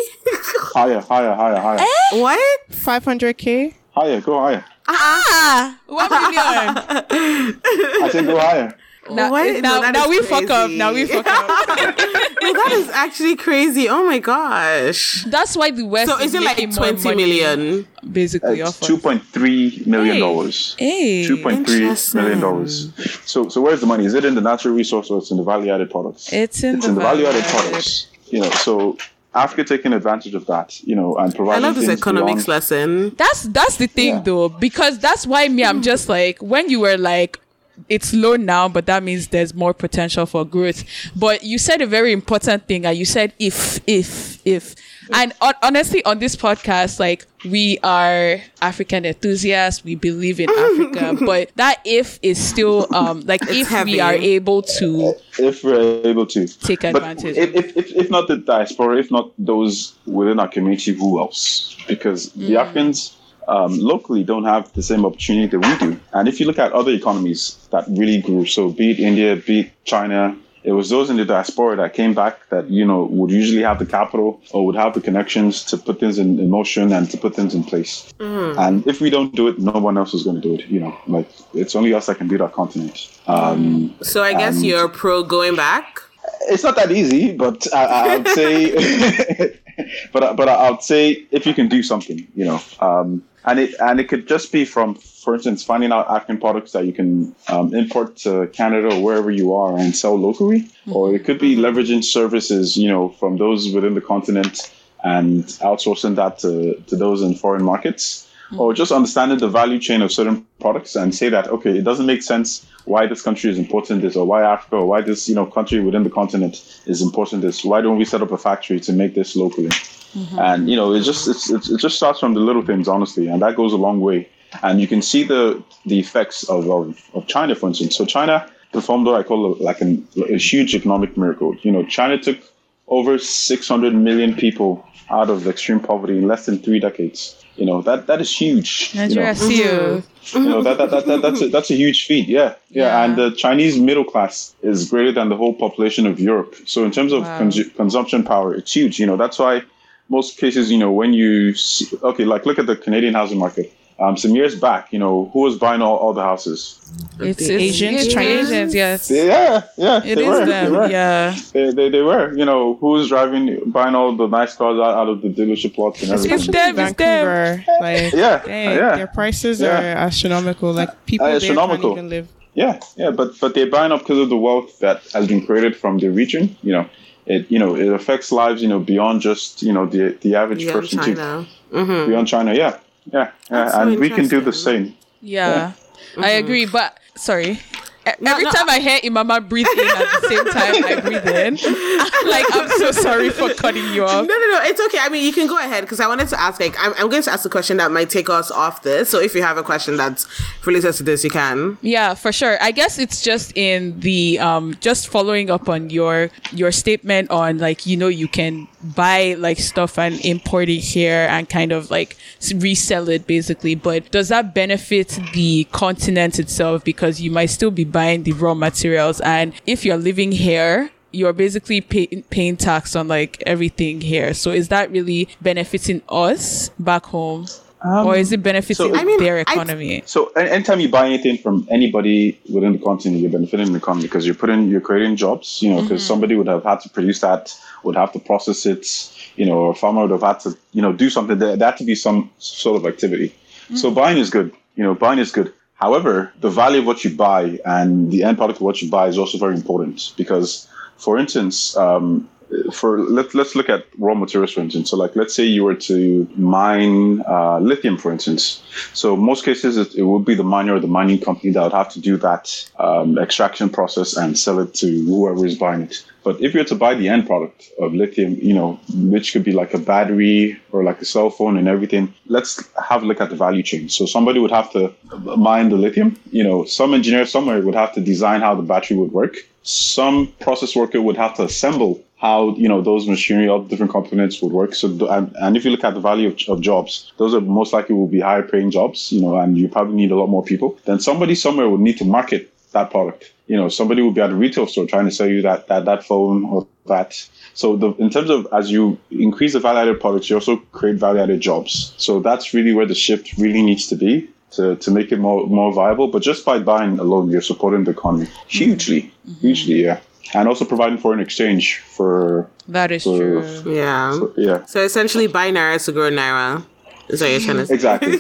Higher, higher, higher, higher. Eh? what? 500k. Higher, go higher. Ah, one million. *laughs* I say go higher. Now, What? now, No, now is we fuck up. Now we crazy. fuck up. *laughs* No, that is actually crazy. Oh my gosh. That's why the West So is it like making more 20 money. Basically, It's off us. two point three million dollars. Hey. Two point three million dollars. So, so where's the money? Is it in the natural resource or it's in the value-added products? It's in it's the in the value-added value-added. products. You know, so Africa taking advantage of that, you know, and providing. I love this economics beyond- lesson. That's that's the thing Yeah. though, because that's why me, I'm hmm. just like when you were like it's low now, but that means there's more potential for growth. But you said a very important thing, and you said if, if, if, and hon- honestly, on this podcast, like we are African enthusiasts, we believe in Africa, *laughs* but that if is still um like if heavy. we are able to if we're able to Take advantage. If, if, if, if not the diaspora, if not those within our community, who else? Because Mm. the Africans um, locally don't have the same opportunity that we do. And if you look at other economies that really grew, so be it India, be it China, it was those in the diaspora that came back that you know would usually have the capital or would have the connections to put things in, in motion and to put things in place. And if we don't do it, no one else is going to do it. You know, like it's only us that can build our continent. Um, So I guess you're pro going back. it's not that easy, but I, would say, *laughs* but I- but I would say if you can do something, you know, um, and it and it could just be from, for instance, finding out African products that you can um, import to Canada or wherever you are and sell locally, mm-hmm. or it could be mm-hmm. leveraging services, you know, from those within the continent and outsourcing that to, to those in foreign markets. Mm-hmm. Or just understanding the value chain of certain products and say that okay, it doesn't make sense why this country is important this or why Africa or why this you know country within the continent is important this. Why don't we set up a factory to make this locally? Mm-hmm. And you know, it just it's, it's, it just starts from the little things, honestly, and that goes a long way. And you can see the the effects of of, of China, for instance. So China performed what I call a, like an, a huge economic miracle. You know, China took over 600 million people out of extreme poverty in less than three decades. You know that that is huge. you know. You. Mm-hmm. You know that, that, that, that that's a, that's a huge feat. Yeah, yeah, Yeah. And the Chinese middle class is greater than the whole population of Europe. So in terms of Wow. consu- consumption power, it's huge. You know that's why most cases, you know, when you see, okay, like look at the Canadian housing market. Um, some years back, you know, who was buying all, all the houses? It's, it's Asians, it's Chinese? Asians, yes. Yeah, yeah, It they is were, they them, were. yeah. They, they, they were. You know, who was driving, buying all the nice cars out, out of the dealership lots and everything. It's them, it's them. Like Yeah, dang, yeah. their prices Yeah. are astronomical. Like people Uh, there astronomical. can't even live. Yeah, yeah, but but they're buying up because of the wealth that has been created from the region. You know, it you know it affects lives. You know, beyond just you know the the average Beyond person too. China. Mm-hmm. Beyond China, yeah, yeah, yeah. That's so and we can do the same. Yeah, I agree. Mm-hmm. But sorry. Every no, time I hear Imama breathe in at the same time I breathe in, I'm *laughs* like, I'm so sorry for cutting you off. No, no, no. It's okay. I mean, you can go ahead because I wanted to ask. Like, I'm, I'm going to ask a question that might take us off this. So if you have a question that's related to this, you can. Yeah, for sure. I guess it's just in the um just following up on your your statement on like you know you can buy like stuff and import it here and kind of like resell it basically. But does that benefit the continent itself because you might still be buying the raw materials and if you're living here you're basically pay- paying tax on like everything here. So is that really benefiting us back home? Um, or is it benefiting so- I mean, their I- economy? So anytime you buy anything from anybody within the continent, you're benefiting the economy because you're putting, you're creating jobs. You know, because mm-hmm. somebody would have had to produce that, would have to process it. You know, a farmer would have had to, you know, do something. There, there had to be some sort of activity. So mm. buying is good. You know, buying is good. However, the value of what you buy and the end product of what you buy is also very important because, for instance, um, for let, let's look at raw materials for instance. So like let's say you were to mine uh, lithium for instance. So most cases it, it would be the miner or the mining company that would have to do that um, extraction process and sell it to whoever is buying it. But if you were to buy the end product of lithium you know which could be like a battery or like a cell phone and everything let's have a look at the value chain. So somebody would have to mine the lithium. You know some engineer somewhere would have to design how the battery would work some process worker would have to assemble how you know those machinery all different components would work. So and, and if you look at the value of, of jobs those are most likely will be higher paying jobs you know and you probably need a lot more people. Then somebody somewhere would need to market that product. You know somebody would be at a retail store trying to sell you that that, that phone or that. So the, in terms of as you increase the value added products you also create value added jobs. So that's really where the shift really needs to be to, to make it more more viable but just by buying alone you're supporting the economy hugely mm-hmm. hugely yeah and also providing foreign exchange for That is for- true. Yeah. yeah So essentially, buy Naija to grow naira. Is what you're trying to say. exactly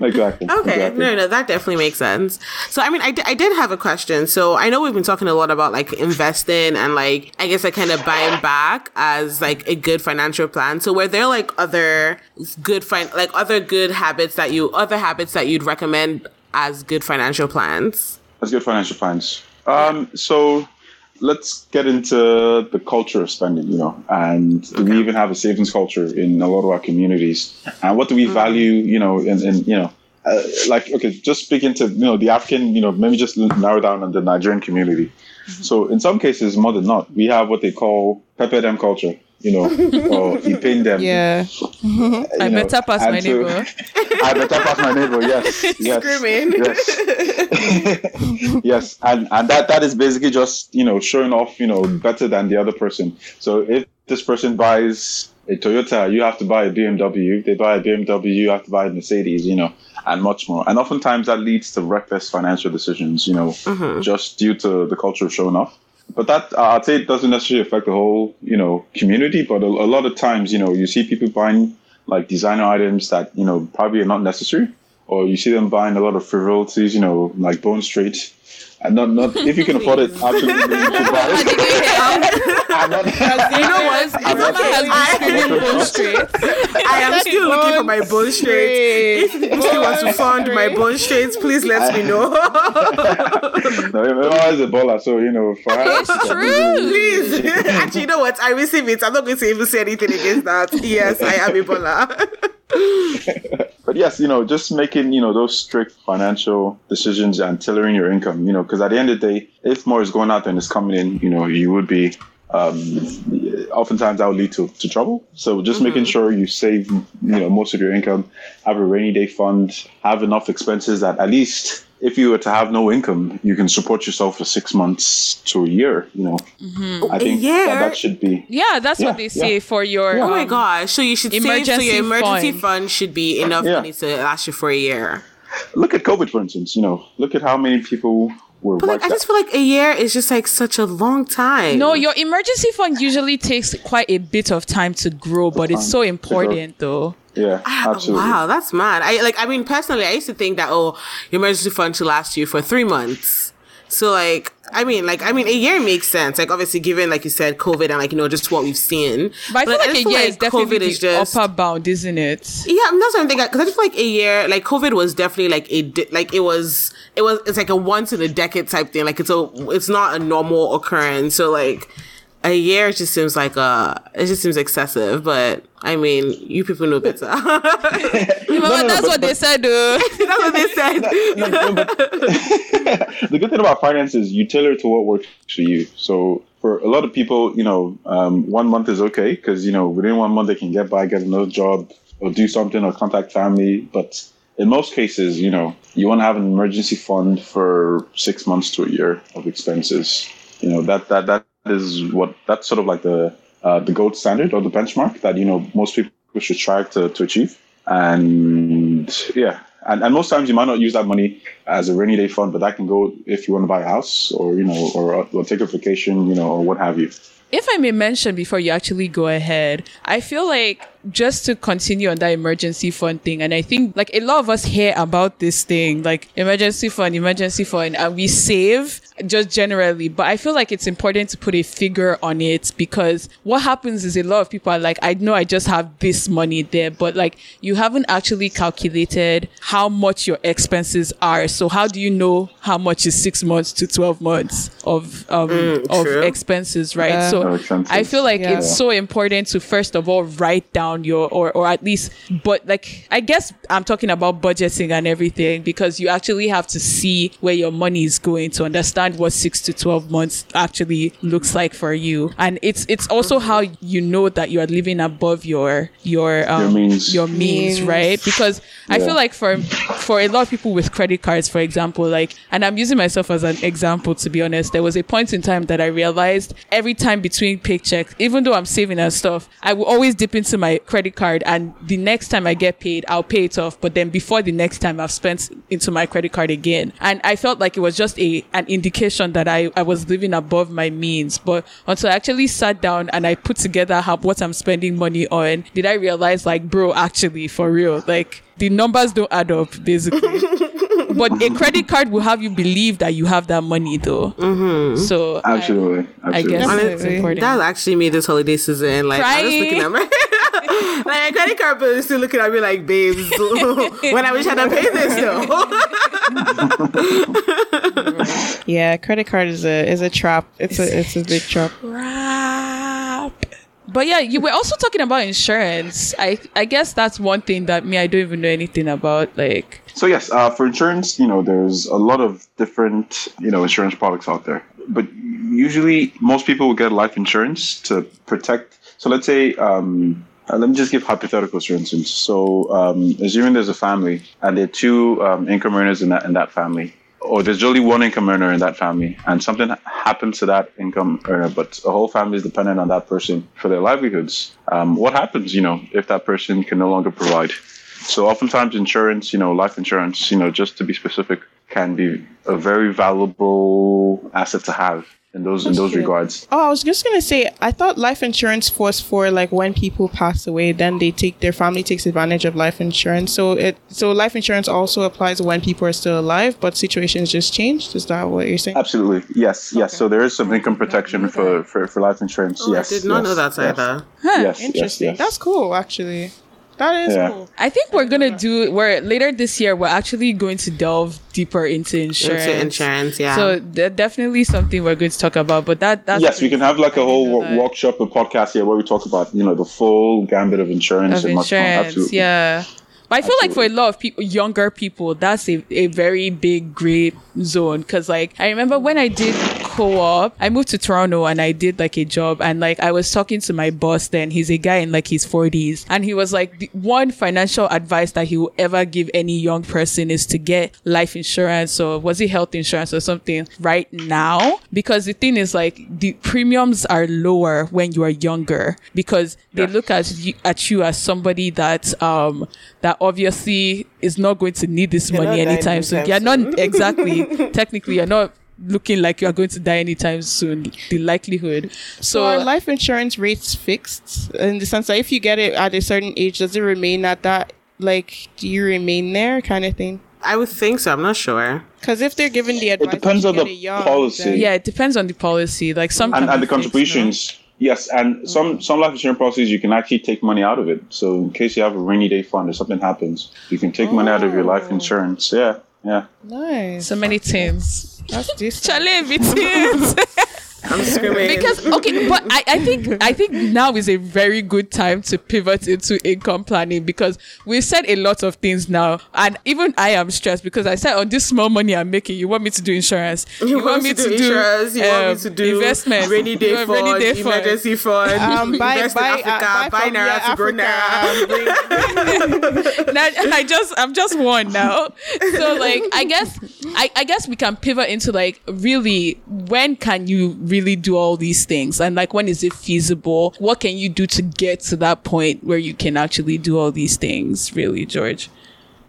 exactly *laughs* Okay, exactly. no, no, that definitely makes sense. So, I mean, I, I did have a question. So, I know we've been talking a lot about like investing and like, I guess, like kind of buying back as like a good financial plan. So, were there like other good, fin- like other good habits that you, other habits that you'd recommend as good financial plans? As good financial plans. Um, so let's get into the culture of spending, you know, and we even have a savings culture in a lot of our communities. And what do we value, you know, and, and you know, uh, like, okay, just speaking to, you know, the African, you know, maybe just narrow down on the Nigerian community. So in some cases, more than not, we have what they call pepper culture, you know, *laughs* or pain them. Yeah. you *laughs* I know, better pass and my so- neighbor. *laughs* I better pass my neighbor. Yes, yes, Screaming. yes, yes, and and that that is basically just you know showing off you know better than the other person. So if this person buys a Toyota, you have to buy a BMW. If they buy a BMW, you have to buy a Mercedes. You know, and much more. And oftentimes that leads to reckless financial decisions. You know, mm-hmm. just due to the culture of showing off. But that uh, I'd say it doesn't necessarily affect the whole you know community. But a, a lot of times, you know, you see people buying like designer items that you know probably are not necessary, or you see them buying a lot of frivolities, you know, like Bone Straight. And not, not if you can afford it, *laughs* absolutely you should buy it. I'm not- You know what? Mama has been screaming bone straight. I am still looking for my bone straight. If you want to fund my bone straights, please let me know. *laughs* no, Emma is a baller, so you know, for her, It's true. please. *laughs* Actually, you know what? I receive it. I'm not going to even say anything against that. Yes, I am a baller. *laughs* But yes, you know, just making you know those strict financial decisions and tailoring your income, you know, because at the end of the day, if more is going out than is coming in, you know, you would be. Um, oftentimes that would lead to, to trouble. So just making sure you save, you know, most of your income, have a rainy day fund, have enough expenses that at least if you were to have no income, you can support yourself for six months to a year. You know, I think year? that, that should be. Yeah, that's Yeah, what they say yeah. for your. Oh my um, gosh. So you should save so your emergency fund. fund. should be enough Yeah. money to last you for a year. Look at COVID, for instance. You know, look at how many people were But like, I just feel like a year is just like such a long time. No, your emergency fund usually takes quite a bit of time to grow, but it's so to grow. important though. Yeah, absolutely. Wow, that's mad. I like. I mean, personally, I used to think that oh, your emergency fund should last you for three months. So like, I mean, like, I mean, a year makes sense. Like, obviously, given, like you said, COVID and, like, you know, just what we've seen. But I feel like just a year is definitely the upper bound, isn't it? Yeah, that's what I'm thinking. Because I just feel like a year, like, COVID was definitely like a, di- like, it was, it was, it's like a once in a decade type thing. Like, it's a, it's not a normal occurrence. So, like, a year just seems like a it just seems excessive but i mean you people know better *laughs* *laughs* Remember, that's but- what they but- said though *laughs* that's what they said No, no, but the good thing about finance is you tailor it to what works for you. So for a lot of people, you know, um, one month is okay because you know within one month they can get by, get another job, or do something, or contact family. But in most cases, you know, you want to have an emergency fund for six months to a year of expenses. You know that that that is what that's sort of like the uh, the gold standard or the benchmark that you know most people should strive to, to achieve. And yeah, and, and most times you might not use that money as a rainy day fund, but that can go if you want to buy a house or you know or, or take a vacation, you know, or what have you. if I may mention before you actually go ahead, I feel like just to continue on that emergency fund thing, and I think like a lot of us hear about this thing, like emergency fund, emergency fund, and we save just generally. But I feel like it's important to put a figure on it because what happens is a lot of people are like, I know I just have this money there, but like you haven't actually calculated how much your expenses are. So how do you know how much is six months to 12 months of, um, of expenses, right? Yeah. So I feel like Yeah. it's so important to first of all write down your or or at least but like I guess I'm talking about budgeting and everything because you actually have to see where your money is going to understand what 6 to 12 months actually looks like for you and it's it's also how you know that you are living above your your um, means. your means, Means. right because I feel like for for a lot of people with credit cards for example like and I'm using myself as an example to be honest there was a point in time that I realized every time between paychecks even though I'm saving and stuff I will always dip into my credit card and the next time I get paid I'll pay it off. But then before the next time I've spent into my credit card again. And I felt like it was just a an indication that I, I was living above my means. But until I actually sat down and I put together how what I'm spending money on did I realize like bro actually for real like the numbers don't add up basically. *laughs* But a credit card will have you believe that you have that money though. Mm-hmm. So I- Absolutely, I, guess Definitely. it's important. that actually made this holiday season like I was looking at my *laughs* *laughs* like my credit card bill is still looking at me like babes *laughs* when I wish I had paid this though *laughs* Yeah, credit card is a is a trap. It's a it's a big trap. crap. But yeah, you were also talking about insurance. I I guess that's one thing that me I don't even know anything about. Like, So yes, uh, for insurance, you know, there's a lot of different, you know, insurance products out there. But usually, most people will get life insurance to protect. So let's say, um, uh, let me just give hypotheticals, for instance. So um, assuming there's a family and there are two um, income earners in that in that family, or there's only one income earner in that family, and something happens to that income earner, but the whole family is dependent on that person for their livelihoods. Um, what happens, you know, if that person can no longer provide? So oftentimes insurance, you know, life insurance, you know, just to be specific, can be a very valuable asset to have in those in those true. regards. Oh, I was just gonna say, I thought life insurance was for like when people pass away, then they take their family takes advantage of life insurance. So it so life insurance also applies when people are still alive, but situations just changed. Is that what you're saying? Absolutely. Yes, yes. Okay. So there is some income protection for, for, for life insurance. Oh, yes. I did not yes, know that yes. either huh. Yes, yes, Interesting. yes. That's cool, actually. That is Yeah. cool. I think we're gonna do. We're later this year. We're actually going to delve deeper into insurance. into insurance yeah So de- definitely something we're going to talk about. But that that's Yes, we can have like a I whole know wo- that. workshop, a podcast here where we talk about you know the full gambit of insurance of and much more. insurance. Absolutely. Yeah. But I feel like for a lot of people, younger people, that's a, a very big gray zone. Cause like, I remember when I did co-op, I moved to Toronto and I did like a job and like I was talking to my boss then. He's a guy in like his forties and he was like, the one financial advice that he will ever give any young person is to get life insurance or was it health insurance or something right now? Because the thing is like the premiums are lower when you are younger because they look at you, at you as somebody that um that obviously is not going to need this You're money anytime soon. anytime You're not *laughs* exactly technically you're not looking like you are going to die anytime soon. The likelihood. So So, are life insurance rates fixed in the sense that if you get it at a certain age, does it remain at that? Like, do you remain there, kind of thing? I would think so. I'm not sure. Because if they're giving the advice, it depends on the young, policy. then- Yeah, it depends on the policy. Like some and, and the contributions. fixed, no? Contributions. Yes, and mm. some some life insurance policies you can actually take money out of it. So in case you have a rainy day fund or something happens, you can take money out of your life Oh. insurance. Yeah, yeah. Nice. So many things. That's decent. Chale, things. *laughs* I'm screaming. because okay but I, I think i think now is a very good time to pivot into income planning because we've said a lot of things now and even i am stressed because i said on this small money i'm making you want me to do insurance *laughs* you, want me to do insurance, you want um, me to do investment rainy day you fund, want rainy day fund. emergency fund, Um, *laughs* buy, invest buy, in Africa, uh, buy, buy from Naija yeah, to grow Africa, Naira. bring- *laughs* now, I just I'm just one now. So like I guess I, I guess we can pivot into like really when can you really do all these things and like when is it feasible? What can you do to get to that point where you can actually do all these things, really, George?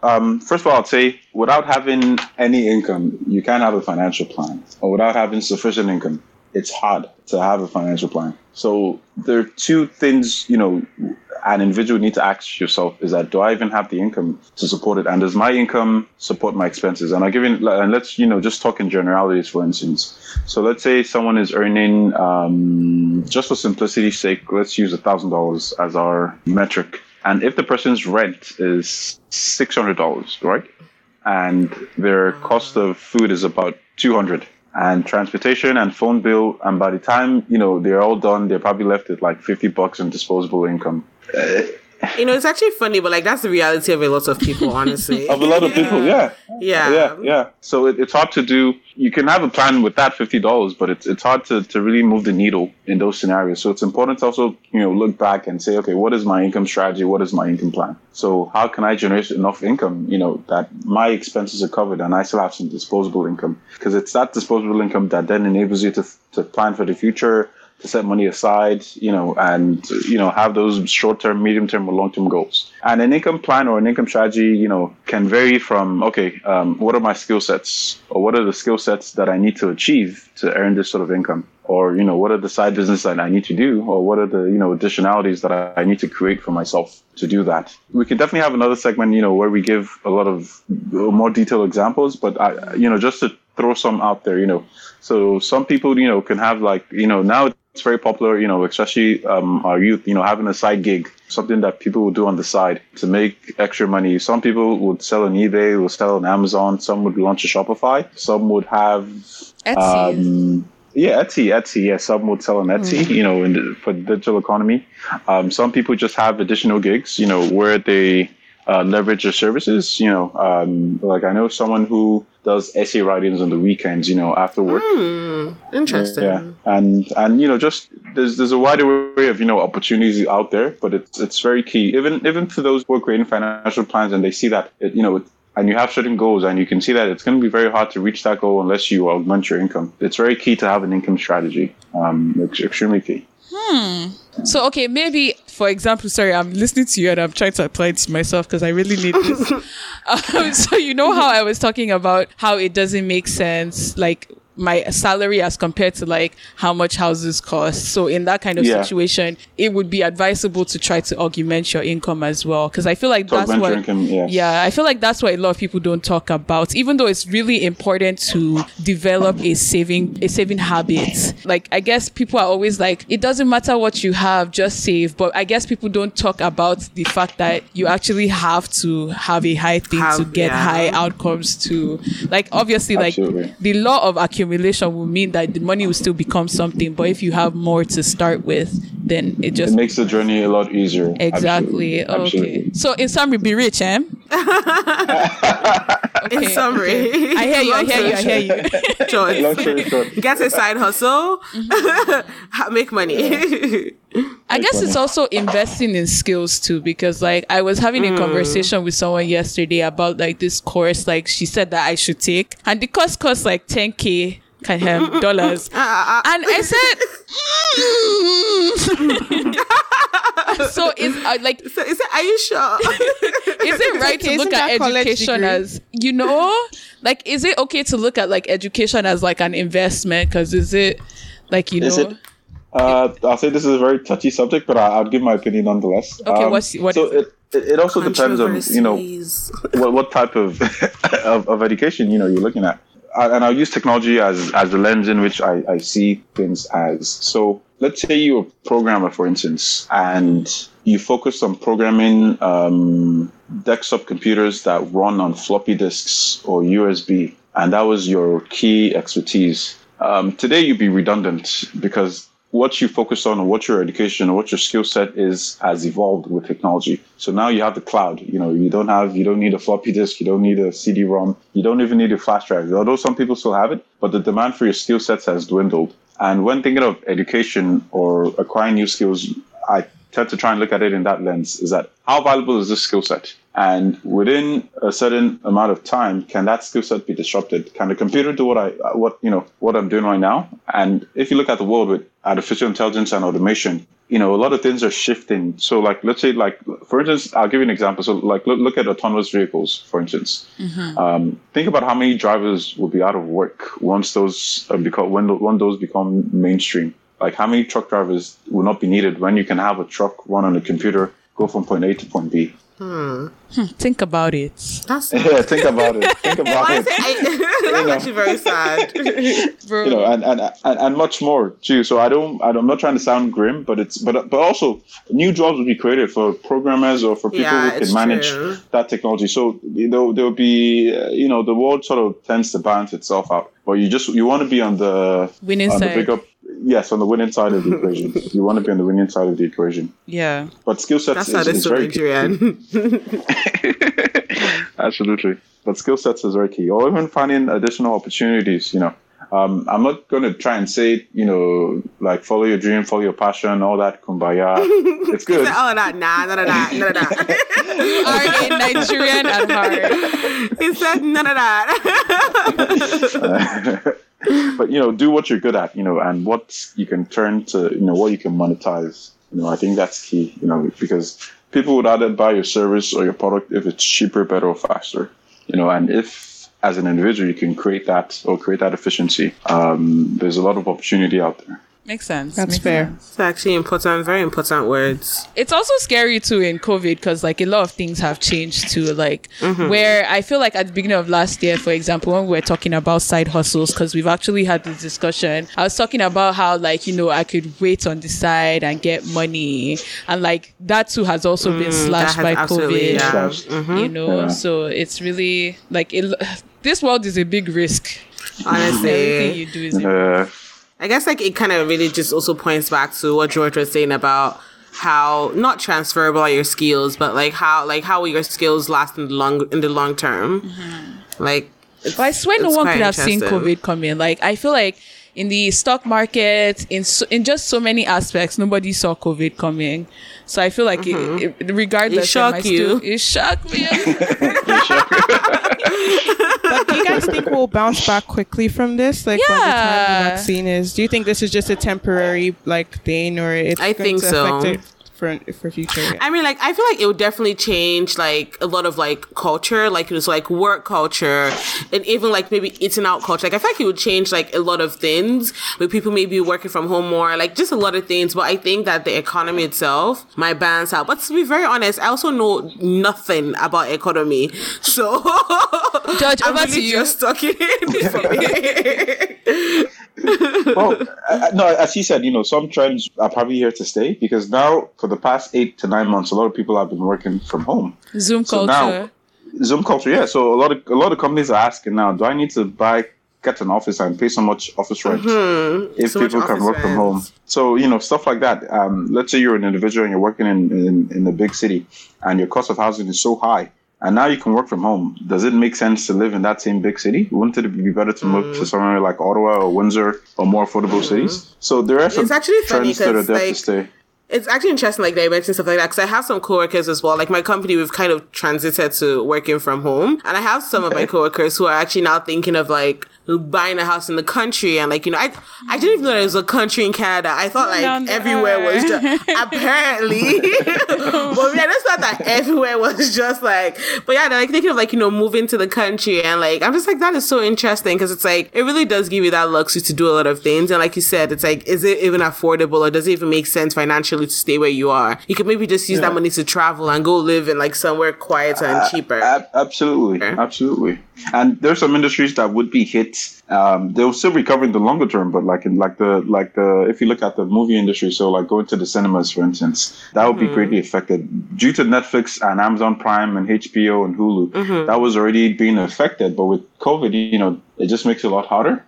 Um, first of all, I'd say without having any income, you can't have a financial plan. Or without having sufficient income, it's hard to have a financial plan. So there are two things, you know, an individual need to ask yourself is that do I even have the income to support it? And does my income support my expenses? And I'll give you, and let's, you know, just talk in generalities, for instance. So let's say someone is earning, um, just for simplicity's sake, let's use a thousand dollars as our metric. And if the person's rent is six hundred dollars, right, and their cost of food is about two hundred, and transportation and phone bill, and by the time you know they're all done, they're probably left with like fifty bucks in disposable income. You know, it's actually funny, but like that's the reality of a lot of people, honestly. Of a lot of people, yeah, Yeah. yeah, yeah. So it, it's hard to do. You can have a plan with that fifty dollars, but it's it's hard to, to really move the needle in those scenarios. So it's important to also you know look back and say, okay, what is my income strategy? What is my income plan? So how can I generate enough income, you know, that my expenses are covered and I still have some disposable income? Because it's that disposable income that then enables you to to plan for the future, to set money aside, you know, and you know have those short-term, medium-term, or long-term goals. And an income plan or an income strategy, you know, can vary from okay, um, what are my skill sets, or what are the skill sets that I need to achieve to earn this sort of income, or you know, what are the side business that I need to do, or what are the you know additionalities that I, need to create for myself to do that. We could definitely have another segment, you know, where we give a lot of more detailed examples, but I, you know, just to throw some out there, you know. So some people, you know, can have like, you know, now it's very popular, you know, especially um, our youth, you know, having a side gig, something that people will do on the side to make extra money. Some people would sell on eBay, will sell on Amazon. Some would launch a Shopify. Some would have, Etsy. um, yeah, Etsy, Etsy. Yeah, some would sell on Etsy, you know, in the, for the digital economy. Um, some people just have additional gigs, you know, where they uh, leverage their services. You know, um, like I know someone who does essay writings on the weekends, you know, after work. Interesting. Yeah, and and you know, just there's there's a wider array of you know opportunities out there, but it's it's very key. Even even for those who are creating financial plans and they see that it, you know. and you have certain goals, and you can see that it's going to be very hard to reach that goal unless you augment your income. It's very key to have an income strategy. Um, it's extremely key. So okay, maybe for example, sorry, I'm listening to you and I'm trying to apply it to myself because I really need this. *laughs* um, *laughs* so you know how I was talking about how it doesn't make sense, like my salary as compared to like how much houses cost. So in that kind of Yeah. situation, it would be advisable to try to augment your income as well. Because I feel like To that's what income, yes. yeah, I feel like that's what a lot of people don't talk about. Even though it's really important to develop a saving a saving habit. Like I guess people are always like, it doesn't matter what you have, just save. But I guess people don't talk about the fact that you actually have to have a high thing to get yeah. high outcomes to like obviously like the law of accumulation will mean that the money will still become something. But if you have more to start with, then it just It makes the journey a lot easier. Exactly. Absolutely. Absolutely. Okay. So in summary, be rich, eh? *laughs* *laughs* In Okay, summary, I hear you. I hear you. I hear you. Choice. Long story short. Get a side hustle, Mm-hmm. *laughs* make money. *laughs* I guess it's also investing in skills too, because like I was having a conversation with someone yesterday about like this course, like she said that I should take, and the course costs like 10k kind of dollars, and I said. mm. *laughs* so is uh, like so is it? Are you sure? *laughs* is it right to look at education as you know like is it okay to look at like education as like an investment because is it like you Is know it? Uh, I'll say this is a very touchy subject, but I, I'll give my opinion nonetheless. Okay, Um, what's- what so is it, it, it also depends on you know what, what type of, *laughs* of of education you know you're looking at, I, and I'll use technology as as the lens in which I, I see things as. So let's say you're a programmer, for instance, and you focus on programming um, desktop computers that run on floppy disks or USB, and that was your key expertise. Um, today, you'd be redundant because what you focus on or what your education or what your skill set is has evolved with technology. So now you have the cloud. You know, you don't have, you don't need a floppy disk, you don't need a CD-ROM, you don't even need a flash drive. Although some people still have it, but the demand for your skill sets has dwindled. And when thinking of education or acquiring new skills, I tend to try and look at it in that lens is that how valuable is this skill set? And within a certain amount of time, can that skill set be disrupted? Can the computer do what I, what, you know, what I'm doing right now? And if you look at the world with artificial intelligence and automation, you know, a lot of things are shifting. So like, let's say like, for instance, I'll give you an example. So like, look, look at autonomous vehicles, for instance. Um, think about how many drivers will be out of work once those uh, become, when, when those become mainstream. Like how many truck drivers will not be needed when you can have a truck run on a computer, go from point A to point B. Think about it. That's *laughs* Yeah, think about it. Think about it. I, that's actually very sad. Bro. *laughs* You know, and, and and and much more too. So I don't, I don't, I'm not trying to sound grim, but it's, but but also new jobs will be created for programmers or for people Yeah, who can manage true. that technology. So you know, there'll be, uh, you know, the world sort of tends to balance itself out. But you just you want to be on the Winning on side. big up. Yes, on the winning side of the equation. You want to be on the winning side of the equation. Yeah. But skill sets That's how is, is so very key. Nigerian. *laughs* *laughs* Absolutely. But skill sets is very key. Or even finding additional opportunities, you know. Um, I'm not going to try and say, you know, like follow your dream, follow your passion, all that kumbaya. *laughs* It's good. oh, nah, nah, none of that, none of that. You are a Nigerian at heart. he said none of that. But, you know, do what you're good at, you know, and what you can turn to, you know, what you can monetize. You know, I think that's key, you know, because people would either buy your service or your product if it's cheaper, better, or faster. You know, and if as an individual you can create that or create that efficiency, um, there's a lot of opportunity out there. Makes sense. That's Makes fair. sense. it's actually important, very important words. It's also scary too in COVID because like a lot of things have changed too. Like where I feel like at the beginning of last year, for example, when we were talking about side hustles, because we've actually had this discussion, I was talking about how like you know I could wait on the side and get money, and like that too has also been slashed by COVID. yeah. Slashed. You know, Yeah. so it's really like it, *sighs* this world is a big risk. Honestly. Everything you do is a Uh, I guess like it kind of really just also points back to what George was saying about how not transferable are your skills, but like how like how will your skills last in the long in the long term. Mm-hmm. Like, it's, But I swear no one could have seen interesting. COVID coming. Like I feel like in the stock market, in so, in just so many aspects, nobody saw COVID coming. So I feel like it, mm-hmm. it, regardless, It am I shocked you. still- it shocked me. *laughs* But do you guys think we'll bounce back quickly from this? Like by the time the vaccine is, do you think this is just a temporary like thing, or it's I going think to so. affect it for for future? I mean, like, I feel like it would definitely change, like, a lot of, like, culture, like, it was, like, work culture, and even, like, maybe eating out culture. Like, I feel like it would change, like, a lot of things, with people maybe working from home more, like, just a lot of things. But I think that the economy itself might balance out. But to be very honest, I also know nothing about economy. So, *laughs* George, I'm over really to you. just talking. *laughs* *laughs* well, uh, no, as he said, you know, some trends are probably here to stay because now, for the past eight to nine months, a lot of people have been working from home. Zoom So culture. now, Zoom culture, yeah. So a lot of a lot of companies are asking now, do I need to buy get an office and pay so much office rent if Mm-hmm. So people can office work from home? So you know stuff like that. Um, let's say you're an individual and you're working in, in in a big city, and your cost of housing is so high. And now you can work from home. Does it make sense to live in that same big city? Wouldn't it be better to move Mm. to somewhere like Ottawa or Windsor or more affordable cities? So there are some Mm-hmm. actually funny trends that are 'cause, there to like, stay. It's actually interesting, like that you mentioned stuff like that, because I have some coworkers as well. Like my company, we've kind of transited to working from home, and I have some of my coworkers who are actually now thinking of like buying a house in the country and like you know I I didn't even know there was a country in Canada. I thought like Down the everywhere was earth. just *laughs* apparently, *laughs* but yeah, I just thought that everywhere was just like. But yeah, they're like thinking of like you know moving to the country and like I'm just like that is so interesting because it's like it really does give you that luxury to do a lot of things and like you said, it's like is it even affordable or does it even make sense financially to stay where you are? You could maybe just use that money to travel and go live in like somewhere quieter and cheaper. Ab- absolutely, Okay. absolutely. And there's some industries that would be hit. Um, they'll still recover in the longer term, but like in like the like the if you look at the movie industry, so like going to the cinemas, for instance, that would be greatly affected due to Netflix and Amazon Prime and HBO and Hulu. That was already being affected, but with COVID, you know, it just makes it a lot harder.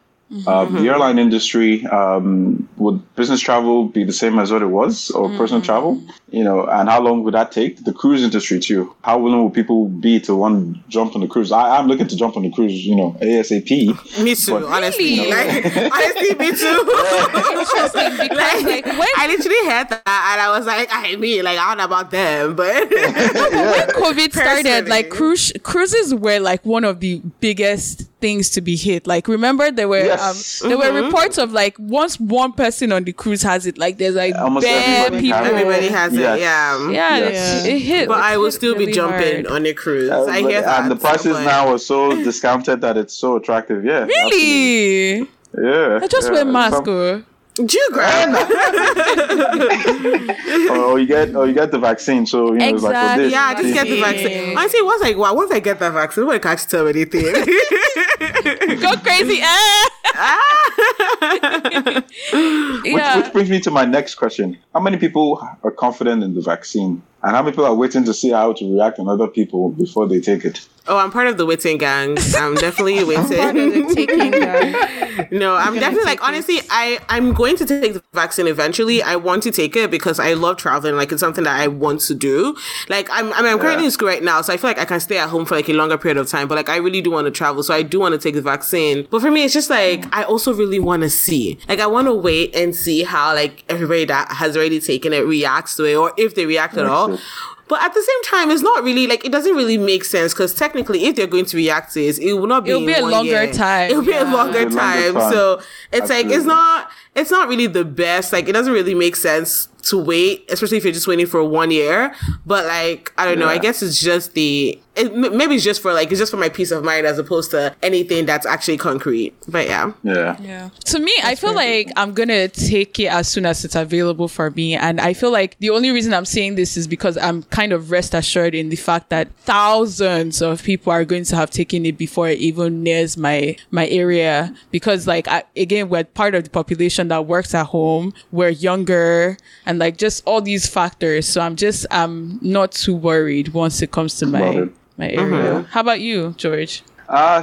Uh, the airline industry um, would business travel be the same as what it was, or personal travel? You know, and how long would that take? The cruise industry too. How willing will people be to want to jump on the cruise? I, I'm looking to jump on the cruise, you know, ASAP. Me too, But- honestly. Really? Like, *laughs* honestly, me too. *laughs* Interesting because like when I literally heard that and I was like, I mean, like, I don't know about them, but *laughs* when COVID started, like cruise cruises were like one of the biggest things to be hit. Like remember there were Yes. um there were reports of like once one person on the cruise has it, like there's like Almost bare everybody people. has it. everybody has Yes. it. Yeah. Yeah, Yes. it's- it hit. But it I will hit still be jumping hard. on a cruise. Uh, I but- hear that. and the prices but- now are so discounted that it's so attractive. Yeah, Really? absolutely. Yeah, I just yeah. wear mask. Some- *laughs* oh. Geograph. or you get oh you get the vaccine. So you know, it's like for this. Yeah, I just get the Vaccine. vaccine. Honestly, once I wow, once I get the vaccine, nobody can actually tell me anything. *laughs* Go crazy. Ah! *laughs* Which, which brings me to my next question: How many people are confident in the vaccine, and how many people are waiting to see how to react on other people before they take it? oh, I'm part of the waiting gang. I'm definitely *laughs* Part of waiting. the taking gang. *laughs* No, I'm definitely like it. honestly, I I'm going to take the vaccine eventually. I want to take it because I love traveling. Like it's something that I want to do. Like I'm I mean I'm currently Yeah. in school right now, so I feel like I can stay at home for like a longer period of time. But like I really do want to travel, so I do want to take the vaccine. But for me, it's just like I also really want to see. Like I want to wait and see how like everybody that has already taken it reacts to it, or if they react at all. It. But at the same time, it's not really like it doesn't really make sense because technically, if they're going to react to it, it will not be. It'll be a longer year. time. It'll be a Yeah. longer It'll be a longer time. time. So it's like it's not it's not really the best. Like it doesn't really make sense to wait, especially if you're just waiting for one year. But like I don't know. I guess it's just the it, maybe it's just for like it's just for my peace of mind as opposed to anything that's actually concrete. But yeah. Yeah. Yeah. To me, I feel like I'm gonna take it as soon as it's available for me, and I feel like the only reason I'm saying this is because I'm kind of rest assured in the fact that thousands of people are going to have taken it before it even nears my my area. Because like I, again, we're part of the population that works at home. We're younger, and like just all these factors. So I'm just I'm not too worried once it comes to my it. My area. How about you, George? Uh,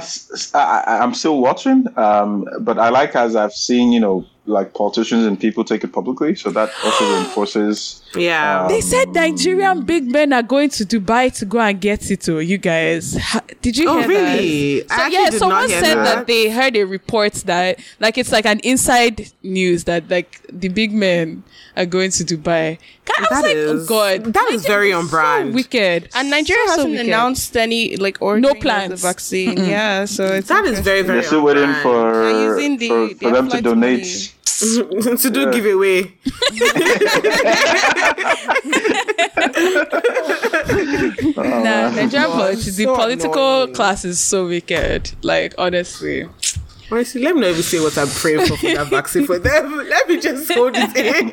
I, am still watching, um, but I like as I've seen, you know, like politicians and people take it publicly, so that also reinforces. Yeah. Um, They said Nigerian big men are going to Dubai to go and get it. Oh, you guys, did you Oh, hear really? that? I So actually yeah, someone said that. that. they heard a report that like it's like an inside news that like the big men are going to Dubai. I was That like, is- oh god, that is very on so wicked. And Nigeria So, so hasn't wicked. announced any like ordering of plans. the vaccine. Yeah, so it's that is very, very They're still waiting brand. for the- for, for them to donate. money. *laughs* to do giveaway. Nah, oh, Nigerian politics, the political annoying. class is so wicked. Like honestly. Honestly, let me not even say what I'm praying for for that vaccine for them. Let me just hold it *laughs* in.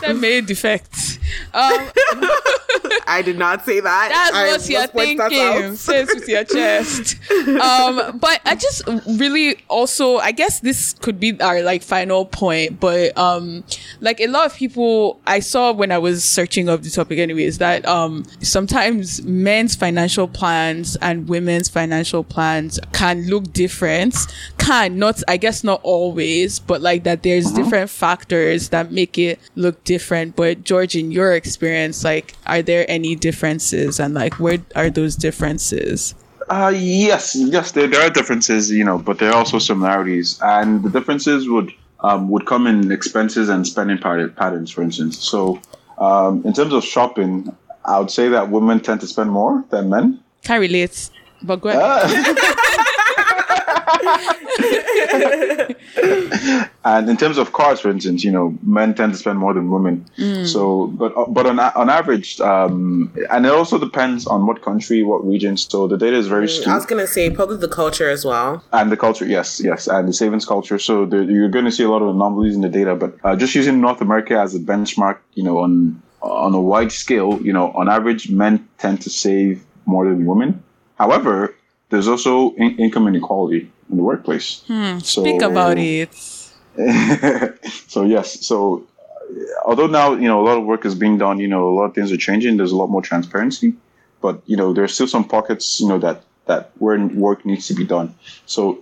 That made defects. Um, *laughs* I did not say that. That's I what you're must point that thinking. out. Say it with your *laughs* chest. Um, but I just really also, I guess this could be our like final point. But um, like a lot of people I saw when I was searching up the topic, anyways, that um sometimes men's financial plans and women's financial plans can look different. Can not, I guess, not always, but like that. There's different factors that make it look different. But George, in your experience, like, are there any differences, and like, where are those differences? Uh, yes, yes, there, there are differences, you know, but there are also similarities, and the differences would um, would come in expenses and spending patterns, for instance. So, um, in terms of shopping, I would say that women tend to spend more than men. Can't relate, but go ahead. *laughs* and in terms of cars, for instance, you know, men tend to spend more than women. So, but but on on average, um, and it also depends on what country, what region. So the data is very skewed. I was gonna say probably the culture as well. And the culture, yes, yes, and the savings culture. So the, you're going to see a lot of anomalies in the data. But uh, just using North America as a benchmark, you know, on on a wide scale, you know, on average, men tend to save more than women. However, there's also in- income inequality in the workplace. So, Think about it. *laughs* so yes, so uh, although now you know a lot of work is being done, you know a lot of things are changing. There's a lot more transparency, but you know there's still some pockets, you know that that where work needs to be done. So,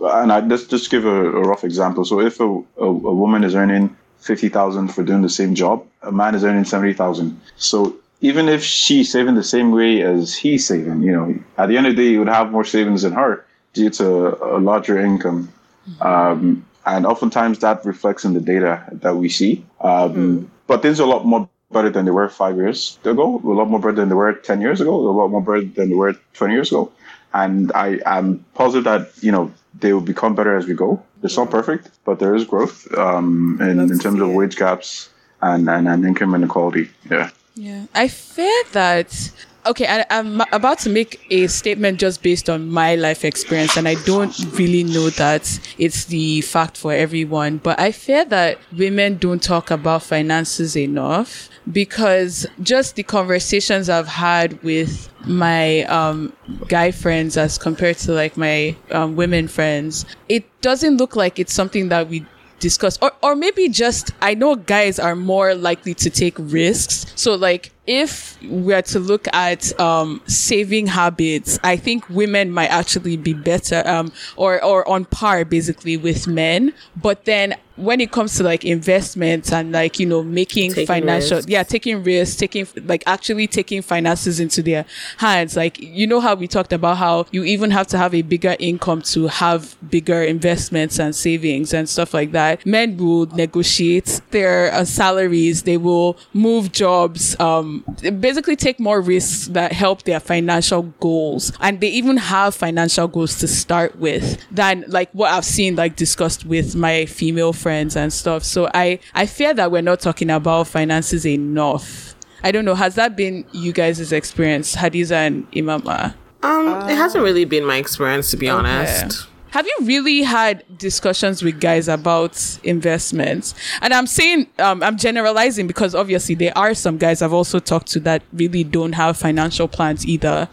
and I let's just give a, a rough example. So if a, a, a woman is earning fifty thousand for doing the same job, a man is earning seventy thousand. So even if she's saving the same way as he's saving, you know, at the end of the day, he would have more savings than her due to a larger income. Um, and oftentimes that reflects in the data that we see. Um, But things are a lot more better than they were five years ago, a lot more better than they were 10 years ago, a lot more better than they were 20 years ago. And I am positive that, you know, they will become better as we go. It's not perfect, but there is growth um, in, in terms of wage gaps and, and, and income inequality. Yeah. Yeah, I fear that. Okay, I, I'm about to make a statement just based on my life experience, and I don't really know that it's the fact for everyone. But I fear that women don't talk about finances enough because just the conversations I've had with my um, guy friends as compared to like my um, women friends, it doesn't look like it's something that we discuss or, or maybe just i know guys are more likely to take risks so like if we are to look at um, saving habits i think women might actually be better um, or or on par basically with men. But then when it comes to like investments and like you know making Taking financial risks. yeah taking risks taking like actually taking finances into their hands. Like you know how we talked about how you even have to have a bigger income to have bigger investments and savings and stuff like that. Men will negotiate their uh, salaries. They will move jobs um basically take more risks that help their financial goals. And they even have financial goals to start with than like what i've seen like discussed with my female friends and stuff. So i i fear that we're not talking about finances enough. I don't know. Has that been you guys' experience hadiza and imama? Um, it hasn't really been my experience to be honest. Have you really had discussions with guys about investments? And I'm saying, um, I'm generalizing because obviously there are some guys I've also talked to that really don't have financial plans either.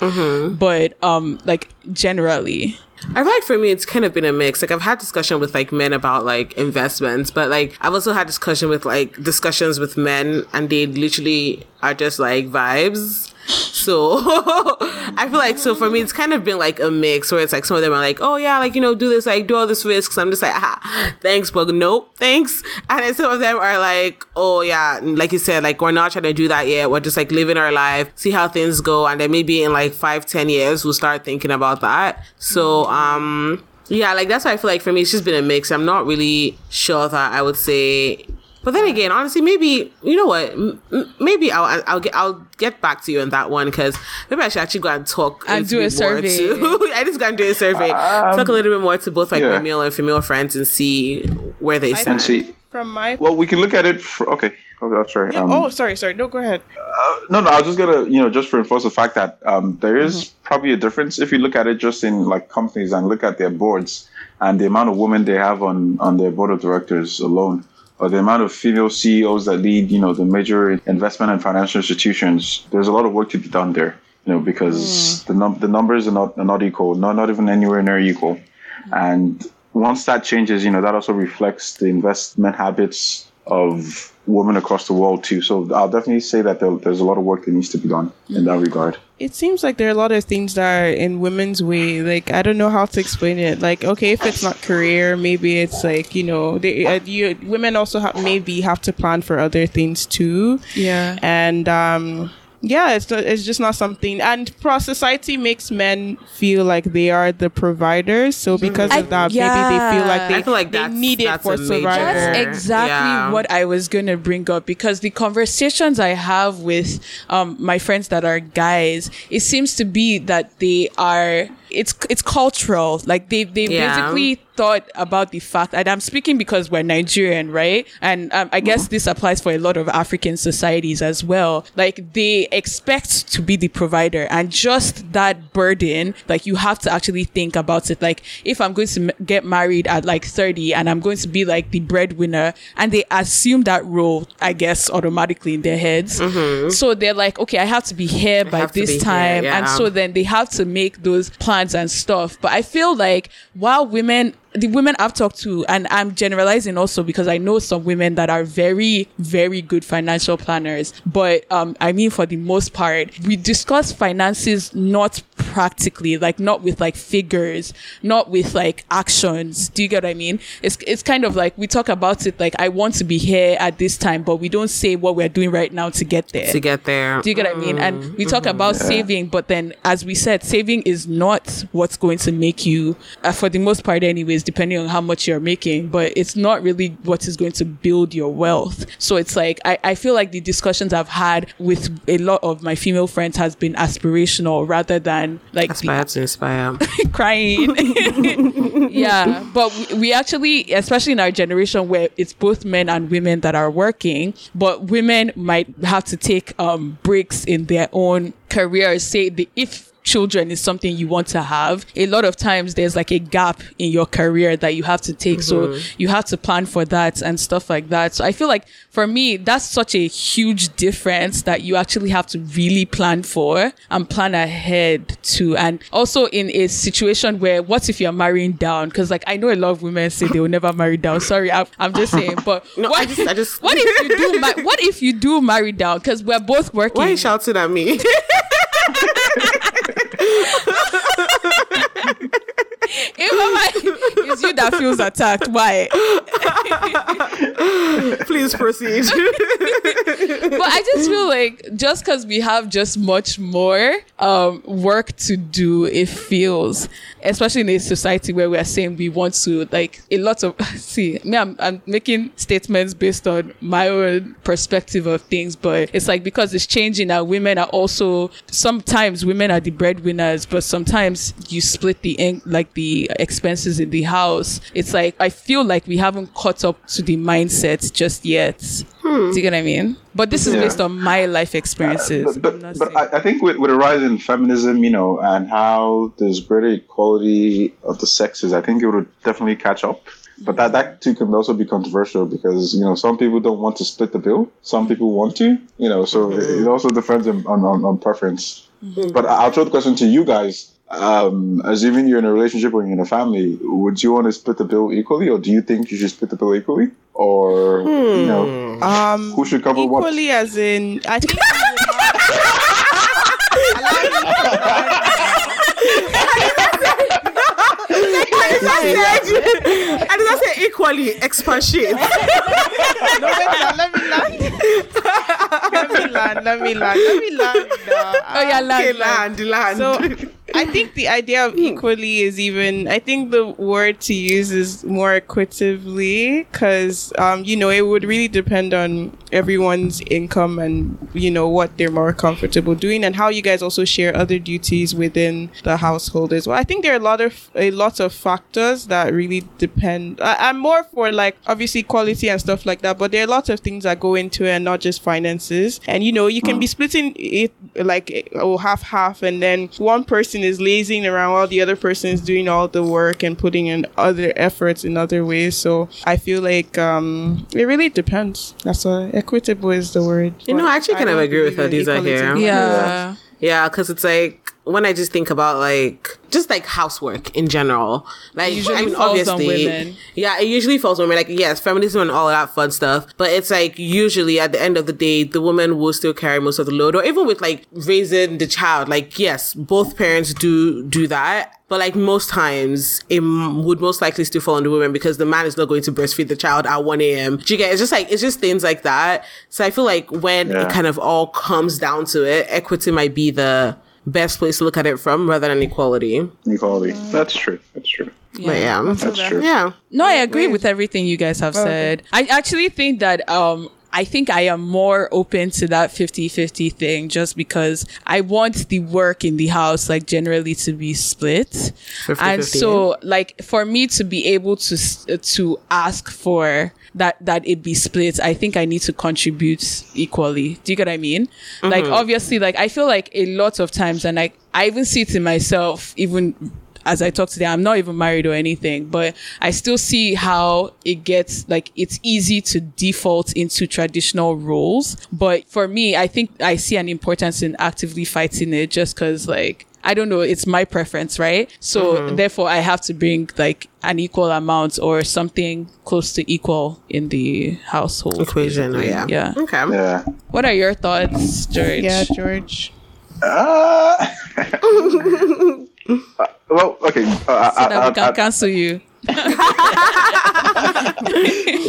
But, um, like generally. I feel like for me, it's kind of been a mix. Like I've had discussion with like men about like investments, but like I've also had discussion with like discussions with men, and they literally are just like vibes. So *laughs* I feel like so for me, it's kind of been like a mix where it's like some of them are like, oh yeah, like you know, do this, like do all this risks. I'm just like, ah, thanks, but nope, thanks. *laughs* And then some of them are like, oh yeah, like you said, like we're not trying to do that yet. We're just like living our life, see how things go, and then maybe in like five, ten years we'll start thinking about that. So um yeah, like that's why I feel like for me it's just been a mix. I'm not really sure that I would say. But then again, honestly, maybe you know what? M- m- maybe I'll I'll get I'll get back to you on that one because maybe I should actually go and talk And do a more survey. to- *laughs* I just gotta do a survey, talk a little bit more to both like my yeah. male and female friends and see where they I stand. See, From my well, we can look at it. For, okay, okay, that's right. yeah, Um, oh, sorry, sorry. No, go ahead. no, no, I was just gonna, you know, just reinforce the fact that um, there is probably a difference if you look at it just in like companies and look at their boards and the amount of women they have on on their board of directors alone, or the amount of female CEOs that lead, you know, the major investment and financial institutions. There's a lot of work to be done there, you know, because mm. the num- the numbers are not are not equal, not not even anywhere near equal, mm. and once that changes, you know, that also reflects the investment habits of women across the world too. So I'll definitely say that there, there's a lot of work that needs to be done in that regard. It seems like there are a lot of things that are in women's way. Like I don't know how to explain it. Like okay, if it's not career, maybe it's like you know, they, uh, you women also have maybe have to plan for other things too. Yeah. and um yeah it's not, it's just not something and pro society makes men feel like they are the providers so because I- of that maybe they feel like they, I feel like they that's- need it for survival That's exactly Yeah. what I was gonna bring up because the conversations I have with um, my friends that are guys, it seems to be that they are it's it's cultural. Like they they Yeah. basically thought about the fact and I'm speaking because we're Nigerian, right? And um, I guess this applies for a lot of African societies as well. Like they expect to be the provider and just that burden, like you have to actually think about it. Like if I'm going to m- get married at like 30 and I'm going to be like the breadwinner and they assume that role, I guess, automatically in their heads. So they're like, okay, I have to be here by this here, time. yeah. And so then they have to make those plans and stuff. But I feel like while women, the women I've talked to, and I'm generalizing also because I know some women that are very, very good financial planners. But um, I mean, for the most part, we discuss finances not practically, like not with like figures, not with like actions. Do you get what I mean? It's it's kind of like we talk about it like I want to be here at this time, but we don't say what we're doing right now to get there. to get there. Do you get what I mean? And we talk about saving, but then, as we said, saving is not what's going to make you, uh, for the most part, anyways, depending on how much you're making, but it's not really what is going to build your wealth. So it's like, I, I feel like the discussions I've had with a lot of my female friends has been aspirational rather than like the to inspire. *laughs* crying. *laughs* yeah, but we, we actually, especially in our generation where it's both men and women that are working, but women might have to take um, breaks in their own careers. Say the if children is something you want to have a lot of times there's like a gap in your career that you have to take. So mm-hmm. you have to plan for that and stuff like that. So i feel like for me that's such a huge difference that you actually have to really plan for and plan ahead to. And also in a situation where what if you're marrying down? Because like i know a lot of women say they will never marry down. Sorry i'm, I'm just saying *laughs* but No, what, I just- I just- *laughs* what if you do ma- what if you do marry down? Because we're both working Why are you shouting at me? *laughs* If Mama- it's you that feels attacked. Why? *laughs* Please proceed. *laughs* But I just feel like just because we have just much more um, work to do, it feels, especially in a society where we are saying we want to, like a lot of, *laughs* see, me, I'm, I'm making statements based on my own perspective of things, but it's like because it's changing now, women are also, sometimes women are the breadwinners, but sometimes you split the, like the expenses in the house. It's like, I feel like we haven't caught up to the mindset just yet. Hmm. Do you get what I mean? But this is Yeah. based on my life experiences. Uh, but I'm but, but I, I think with, with a rise in feminism, you know, and how there's greater equality of the sexes, I think it would definitely catch up. But that, that too can also be controversial because you know some people don't want to split the bill, some people want to, you know. So it, it mm-hmm. also depends on on, on, on preference. Mm-hmm. But I'll throw the question to you guys. Um, assuming you're in a relationship or you're in a family, would you want to split the bill equally, or do you think you should split the bill equally, or you know, Um, who should cover what? equally as in, I think. *laughs* I did not say equally expatiate. *laughs* no, wait, let me land. let me land. Let me land. Let me land. oh yeah, Okay, land, land, land. So I think the idea of equally is even. I think the word to use is more equitably because um, you know it would really depend on everyone's income and you know what they're more comfortable doing and how you guys also share other duties within the household as well. I think there are a lot of a lot of factors that really depend. I, I'm more for like obviously quality and stuff like that, but there are lots of things that go into it and not just finances. And you know you can be splitting it like oh half half, and then one person is lazing around while the other person is doing all the work and putting in other efforts in other ways. So I feel like um it really depends. That's a equitable is the word. You know, I actually kind of agree with believe in Hadiza here. Yeah. Yeah, because it's like when I just think about like just like housework in general, like Usually I mean, falls on obviously, women. yeah, it usually falls on women. Like yes, feminism and all that fun stuff, but it's like usually at the end of the day, the woman will still carry most of the load, or even with like raising the child. Like yes, both parents do do that. But like most times, it m- would most likely still fall on the woman because the man is not going to breastfeed the child at 1 a.m. Do you get? It's just like it's just things like that. So I feel like when Yeah. it kind of all comes down to it, equity might be the best place to look at it from rather than equality. Equality. That's true. That's true. But yeah, That's true. yeah. No, I agree with everything you guys have said. I actually think that um I think I am more open to that 50-50 thing just because I want the work in the house like generally to be split. 50-50, and so like for me to be able to uh, to ask for that that it be split, I think I need to contribute equally. Do you get what I mean? Like mm-hmm. obviously like I feel like a lot of times and like I even see it in myself even as I talk today, I'm not even married or anything, but I still see how it gets like it's easy to default into traditional roles. But for me, I think I see an importance in actively fighting it just because like I don't know, it's my preference, right? So therefore I have to bring like an equal amount or something close to equal in the household. Equation, basically. yeah. Yeah. Okay. Yeah. What are your thoughts, George? Yeah, George. Uh, *laughs* well, okay. Uh, So I, that I, we can I, cancel you. *laughs*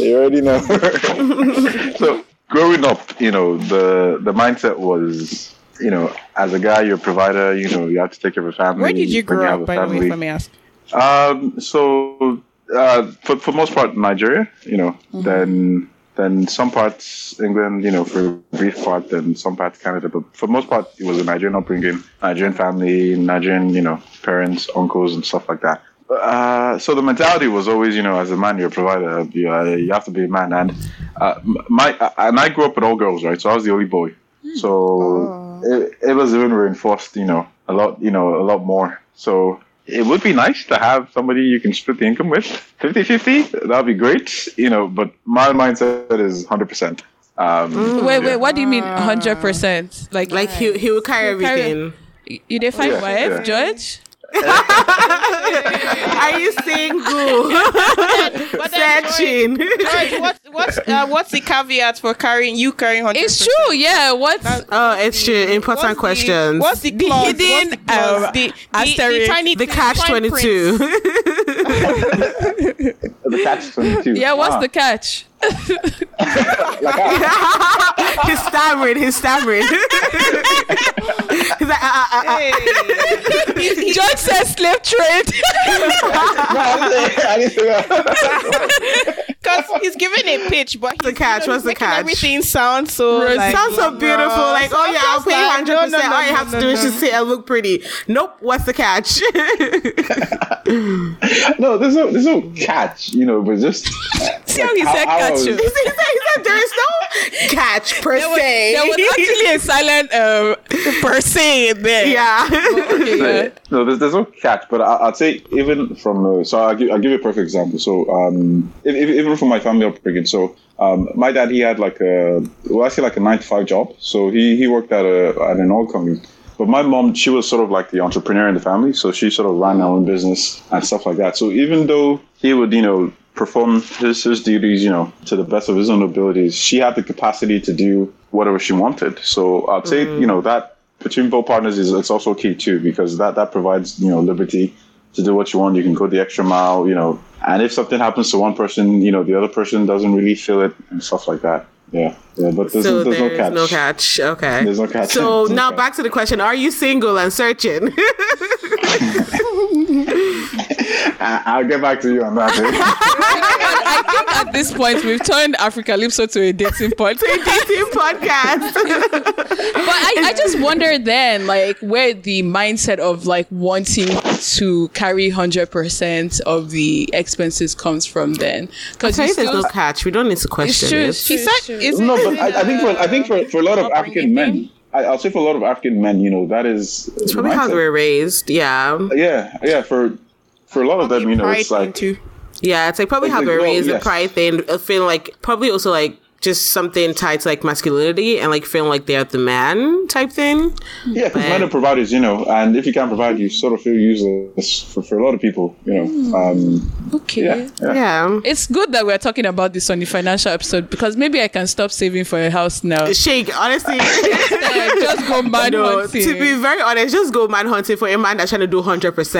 you already know. *laughs* so growing up, you know, the the mindset was, you know, as a guy, you're a provider. You know, you have to take care of a family. Where did you grow up, by the way, I may ask? Um, so uh, for for most part Nigeria, you know, Mm-hmm. then then some parts England, you know, for a brief part, then some parts Canada, but for most part it was a Nigerian upbringing, Nigerian family, Nigerian, you know, parents, uncles, and stuff like that. Uh, so the mentality was always, you know, as a man, you're a provider. You, uh, you have to be a man, and uh, my uh, and I grew up with all girls, right? So I was the only boy. So it, it was even reinforced, you know, a lot, you know, a lot more. So it would be nice to have somebody you can split the income with 50 50. That'd be great, you know, but my mindset is 100%. Um, Wait, wait, what do you mean hundred percent? Like Like he he will carry He'll carry- everything. you define Yeah, wife, yeah. Judge? *laughs* Are you single? But then, George, Searching. George, what's what's uh, what's the caveat for carrying you carrying hundred? It's true, yeah. What's Oh, it's true. Important questions. What's the The hidden, what's the, clause? um, the, the, the asterisk, tiny the catch fine twenty print. two. *laughs* the catch 22. yeah, what's Ah, the catch? *laughs* he's stammering. He's stammering. he's like, ah, ah, ah, ah. Hey. Judge says slave trade. I need to go. Because he's giving a pitch, but he's the catch? you know, What's the catch? Everything sounds so Rose- like, Sounds so beautiful. Like, oh yeah, I'll pay you hundred percent. no, no, All you no, have to no, do is no. just say I look pretty. Nope. What's the catch? *laughs* no, there's no, there's no catch, you know, but just. See how he said catch *laughs* he said, he there is no catch per There was, se. there was *laughs* actually a silent um, per se there. yeah. *laughs* Okay, yeah. No, there's, there's no catch, but I, I'd say even from uh, so I'll give, I'll give you a perfect example. So um, if, if, even from my family upbringing, so um, my dad he had like a well, actually like a nine to five job. So he he worked at a at an oil company. But my mom, she was sort of like the entrepreneur in the family, so she sort of ran her own business and stuff like that. So even though he would, you know, perform his, his duties, you know, to the best of his own abilities, she had the capacity to do whatever she wanted. So I'd say, you know, mm. that between both partners is it's also key too because that that provides you know liberty to do what you want. You can go the extra mile, you know. And if something happens to one person, you know, the other person doesn't really feel it and stuff like that. Yeah, yeah. But there's, So there's, there's no catch. no catch. Okay. There's no catch. So *laughs* no now catch. back to the question: Are you single and searching? *laughs* I- I'll get back to you on that. eh? *laughs* I think at this point we've turned Africalypso to a dating podcast. *laughs* Dating podcast. *laughs* But I, I just wonder then, like, where the mindset of like wanting to carry hundred percent of the expenses comes from. Then, because Tell you there's no catch. We don't need to question true, it. it's He said, is no, it- but I, I think for I think for, for a lot of upbringing African men. I, I'll say for a lot of African men, you know, that is It's probably how they were raised. Yeah. Yeah, yeah. For for a lot of them, you know, it's like into- Yeah, it's like probably It's how like, well, the yes. pride thing, uh, feeling like probably also like just something tied to like masculinity and like feeling like they're the man type thing. Yeah, because men are providers, you know, and if you can't provide, you sort of feel useless for, for a lot of people, you know. Um, okay. yeah, yeah. Yeah. It's good that we're talking about this on the financial episode because maybe I can stop saving for a house now. Shake, honestly. *laughs* Just go *laughs* mad no, hunting. to be very honest, just go man hunting for a man that's trying to do 100%.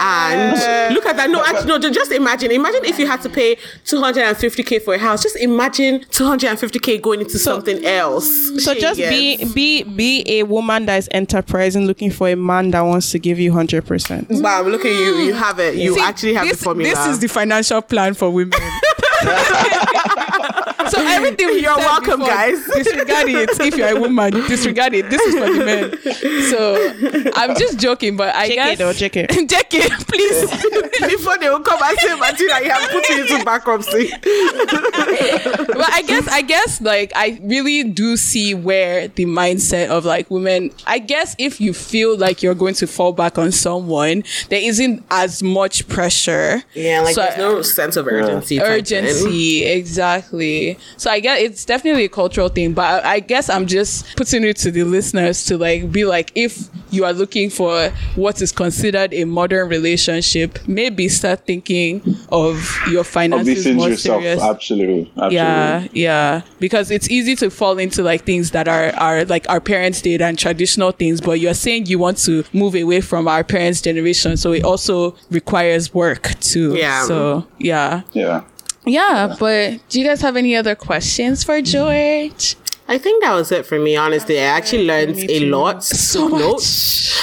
And look at that. No, actually, no, just imagine. Imagine if you had to pay 250k for a house. Just imagine 250k going into something else. So just be be be a woman that is enterprising, looking for a man that wants to give you hundred percent. Wow, look at you. You have it. You See, actually have this, the formula. This is the financial plan for women. *laughs* *laughs* So everything You're welcome, before, guys. Disregard it. If you're a woman, disregard it. This is for the men. So I'm just joking, but I JK guess though, JK. JK, *laughs* please. *laughs* Before they will come and say, Martina, you have put you into bankruptcy. *laughs* but I guess I guess like I really do see where the mindset of like women I guess if you feel like you're going to fall back on someone, there isn't as much pressure. Yeah, like So there's no sense of urgency. urgency exactly so i guess it's definitely a cultural thing but I, I guess i'm just putting it to the listeners to like be like if you are looking for what is considered a modern relationship maybe start thinking of your Of finances things more yourself, serious absolutely, absolutely. yeah yeah because it's easy to fall into like things that are are like our parents did and traditional things but you're saying you want to move away from our parents generation so it also requires work too Yeah. so yeah yeah. Yeah, but do you guys have any other questions for George? I think that was it for me, honestly. I actually learned a lot. *laughs* So much.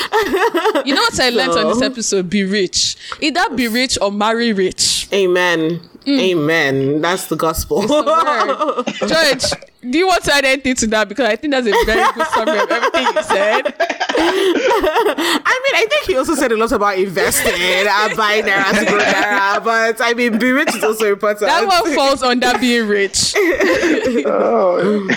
You know what I learned on this episode? Be rich. Either be rich or marry rich. Amen. Mm. Amen. That's the gospel. *laughs* George, do you want to add anything to that? Because I think that's a very good summary of everything you said. *laughs* I mean, I think he also said a lot about investing and *laughs* buying Naira to grow Naira, but I mean, being rich is also important. That one falls under being rich. *laughs* Oh,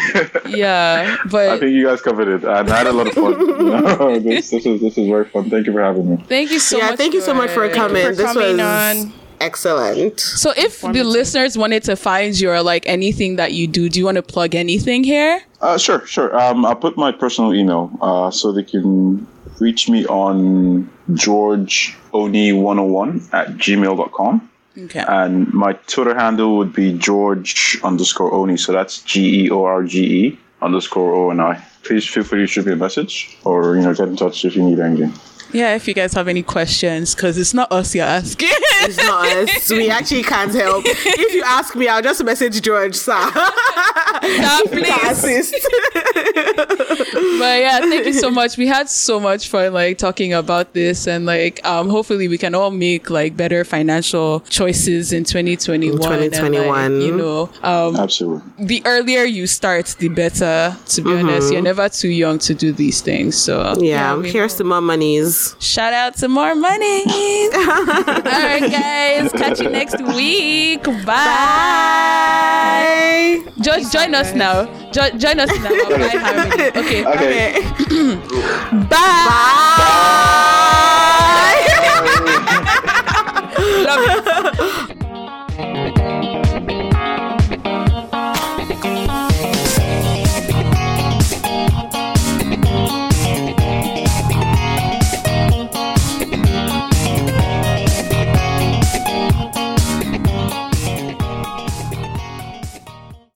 Yeah, but I think you guys covered it, I had a lot of fun. No, this, this is this is very fun. Thank you for having me. thank you so yeah, much. thank you so much for coming. for this coming was on. Excellent. So, if the listeners wanted to find you or like anything that you do, do you want to plug anything here? Uh, sure, sure. Um, I'll put my personal email uh, so they can reach me on georgeoni101 at gmail.com. Okay. And my Twitter handle would be George underscore Oni. So that's G E O R G E underscore O N I. Please feel free to shoot me a message or you know get in touch if you need anything. Yeah, if you guys have any questions, because it's not us you're asking. It's not *laughs* us. We actually can't help. If you ask me, I'll just message George, sir. *laughs* Nah, We can please. assist. *laughs* But yeah, thank you so much. We had so much fun like talking about this and like um hopefully we can all make like better financial choices in 2021. and, like, 2021. you know, um Absolutely. the earlier you start, the better, to be honest. You're never too young to do these things. So Yeah, we here's to more monies. Shout out to more money. *laughs* All right, guys. Catch you next week. Bye. Bye. Jo- join us now. Jo- join us now. *laughs* Bye, Harmony. Okay. Okay. *clears throat* Bye. Bye. Love it. *laughs*